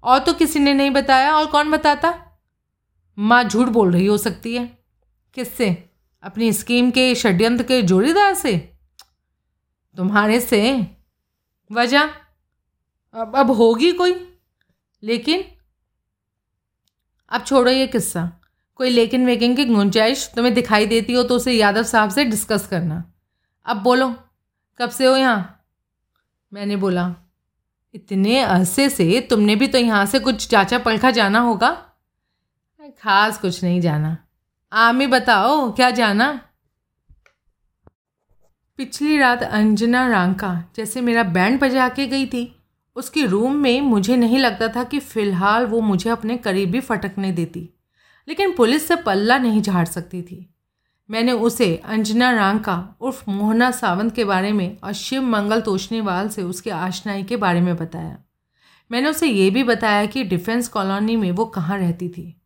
और तो किसी ने नहीं बताया, और कौन बताता? माँ झूठ बोल रही हो सकती है। किससे? अपनी स्कीम के षड्यंत्र के जोड़ीदार से? तुम्हारे से वजह अब अब होगी कोई? लेकिन, अब छोड़ो ये किस्सा। कोई लेकिन वेकिन की गुंजाइश तुम्हें दिखाई देती हो तो उसे यादव साहब से डिस्कस करना। अब बोलो, कब से हो यहाँ? मैंने बोला, इतने अरसे से तुमने भी तो यहाँ से कुछ चाचा पलखा जाना होगा? खास कुछ नहीं जाना। आम ही बताओ, क्या जाना? पिछली रात अंजना रांका जैसे मेरा बैंड बजा के गई थी, उसके रूम में मुझे नहीं लगता था कि फ़िलहाल वो मुझे अपने करीब भी फटकने देती, लेकिन पुलिस से पल्ला नहीं झाड़ सकती थी। मैंने उसे, अंजना रांका, उर्फ़ मोहना सावंत के बारे में और शिव मंगल तोशनीवाल से उसके आशनाई के बारे में बताया। मैंने उसे ये भी बताया कि डिफेंस कॉलोनी में वो कहाँ रहती थी।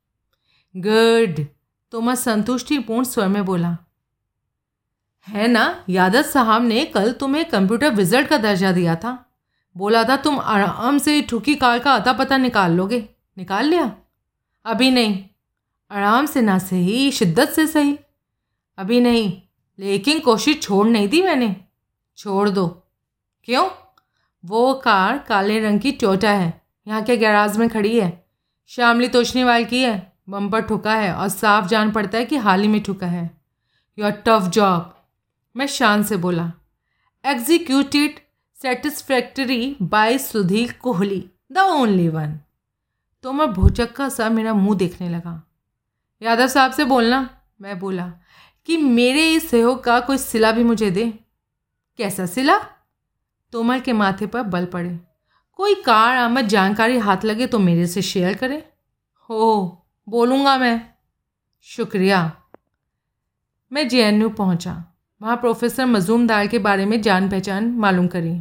गुड तो मैं संतुष्टिपूर्ण स्वर में बोला। है ना? यादव साहब ने कल तुम्हें कंप्यूटर विजल्ट का दर्जा दिया था। बोला था, तुम आराम से ठुकी कार का अता पता निकाल लोगे। निकाल लिया? अभी नहीं। आराम से ना सही, शिद्दत से सही। अभी नहीं, लेकिन कोशिश छोड़ नहीं दी मैंने। छोड़ दो। क्यों? वो कार काले रंग की टोटा है। यहाँ के गैराज में खड़ी है। शामली तोशनीवाल की है। बम्पर ठुका है और साफ़ जान पड़ता है कि हाल ही में ठुका है। योर टफ जॉब मैं शान से बोला executed satisfactory by Sudhir Kohli the only one तो मैं भोचक्का सा मेरा मुँह देखने लगा। यादव साहब से बोलना, मैं बोला, कि मेरे इस सहयोग का कोई सिला भी मुझे दे? कैसा सिला? तोमर के माथे पर बल पड़े। कोई कार आमद जानकारी हाथ लगे तो मेरे से शेयर करें? हो, बोलूँगा मैं। शुक्रिया। मैं जे एन यू पहुँचा। वहाँ प्रोफेसर मजूमदार के बारे में जान पहचान मालूम करी।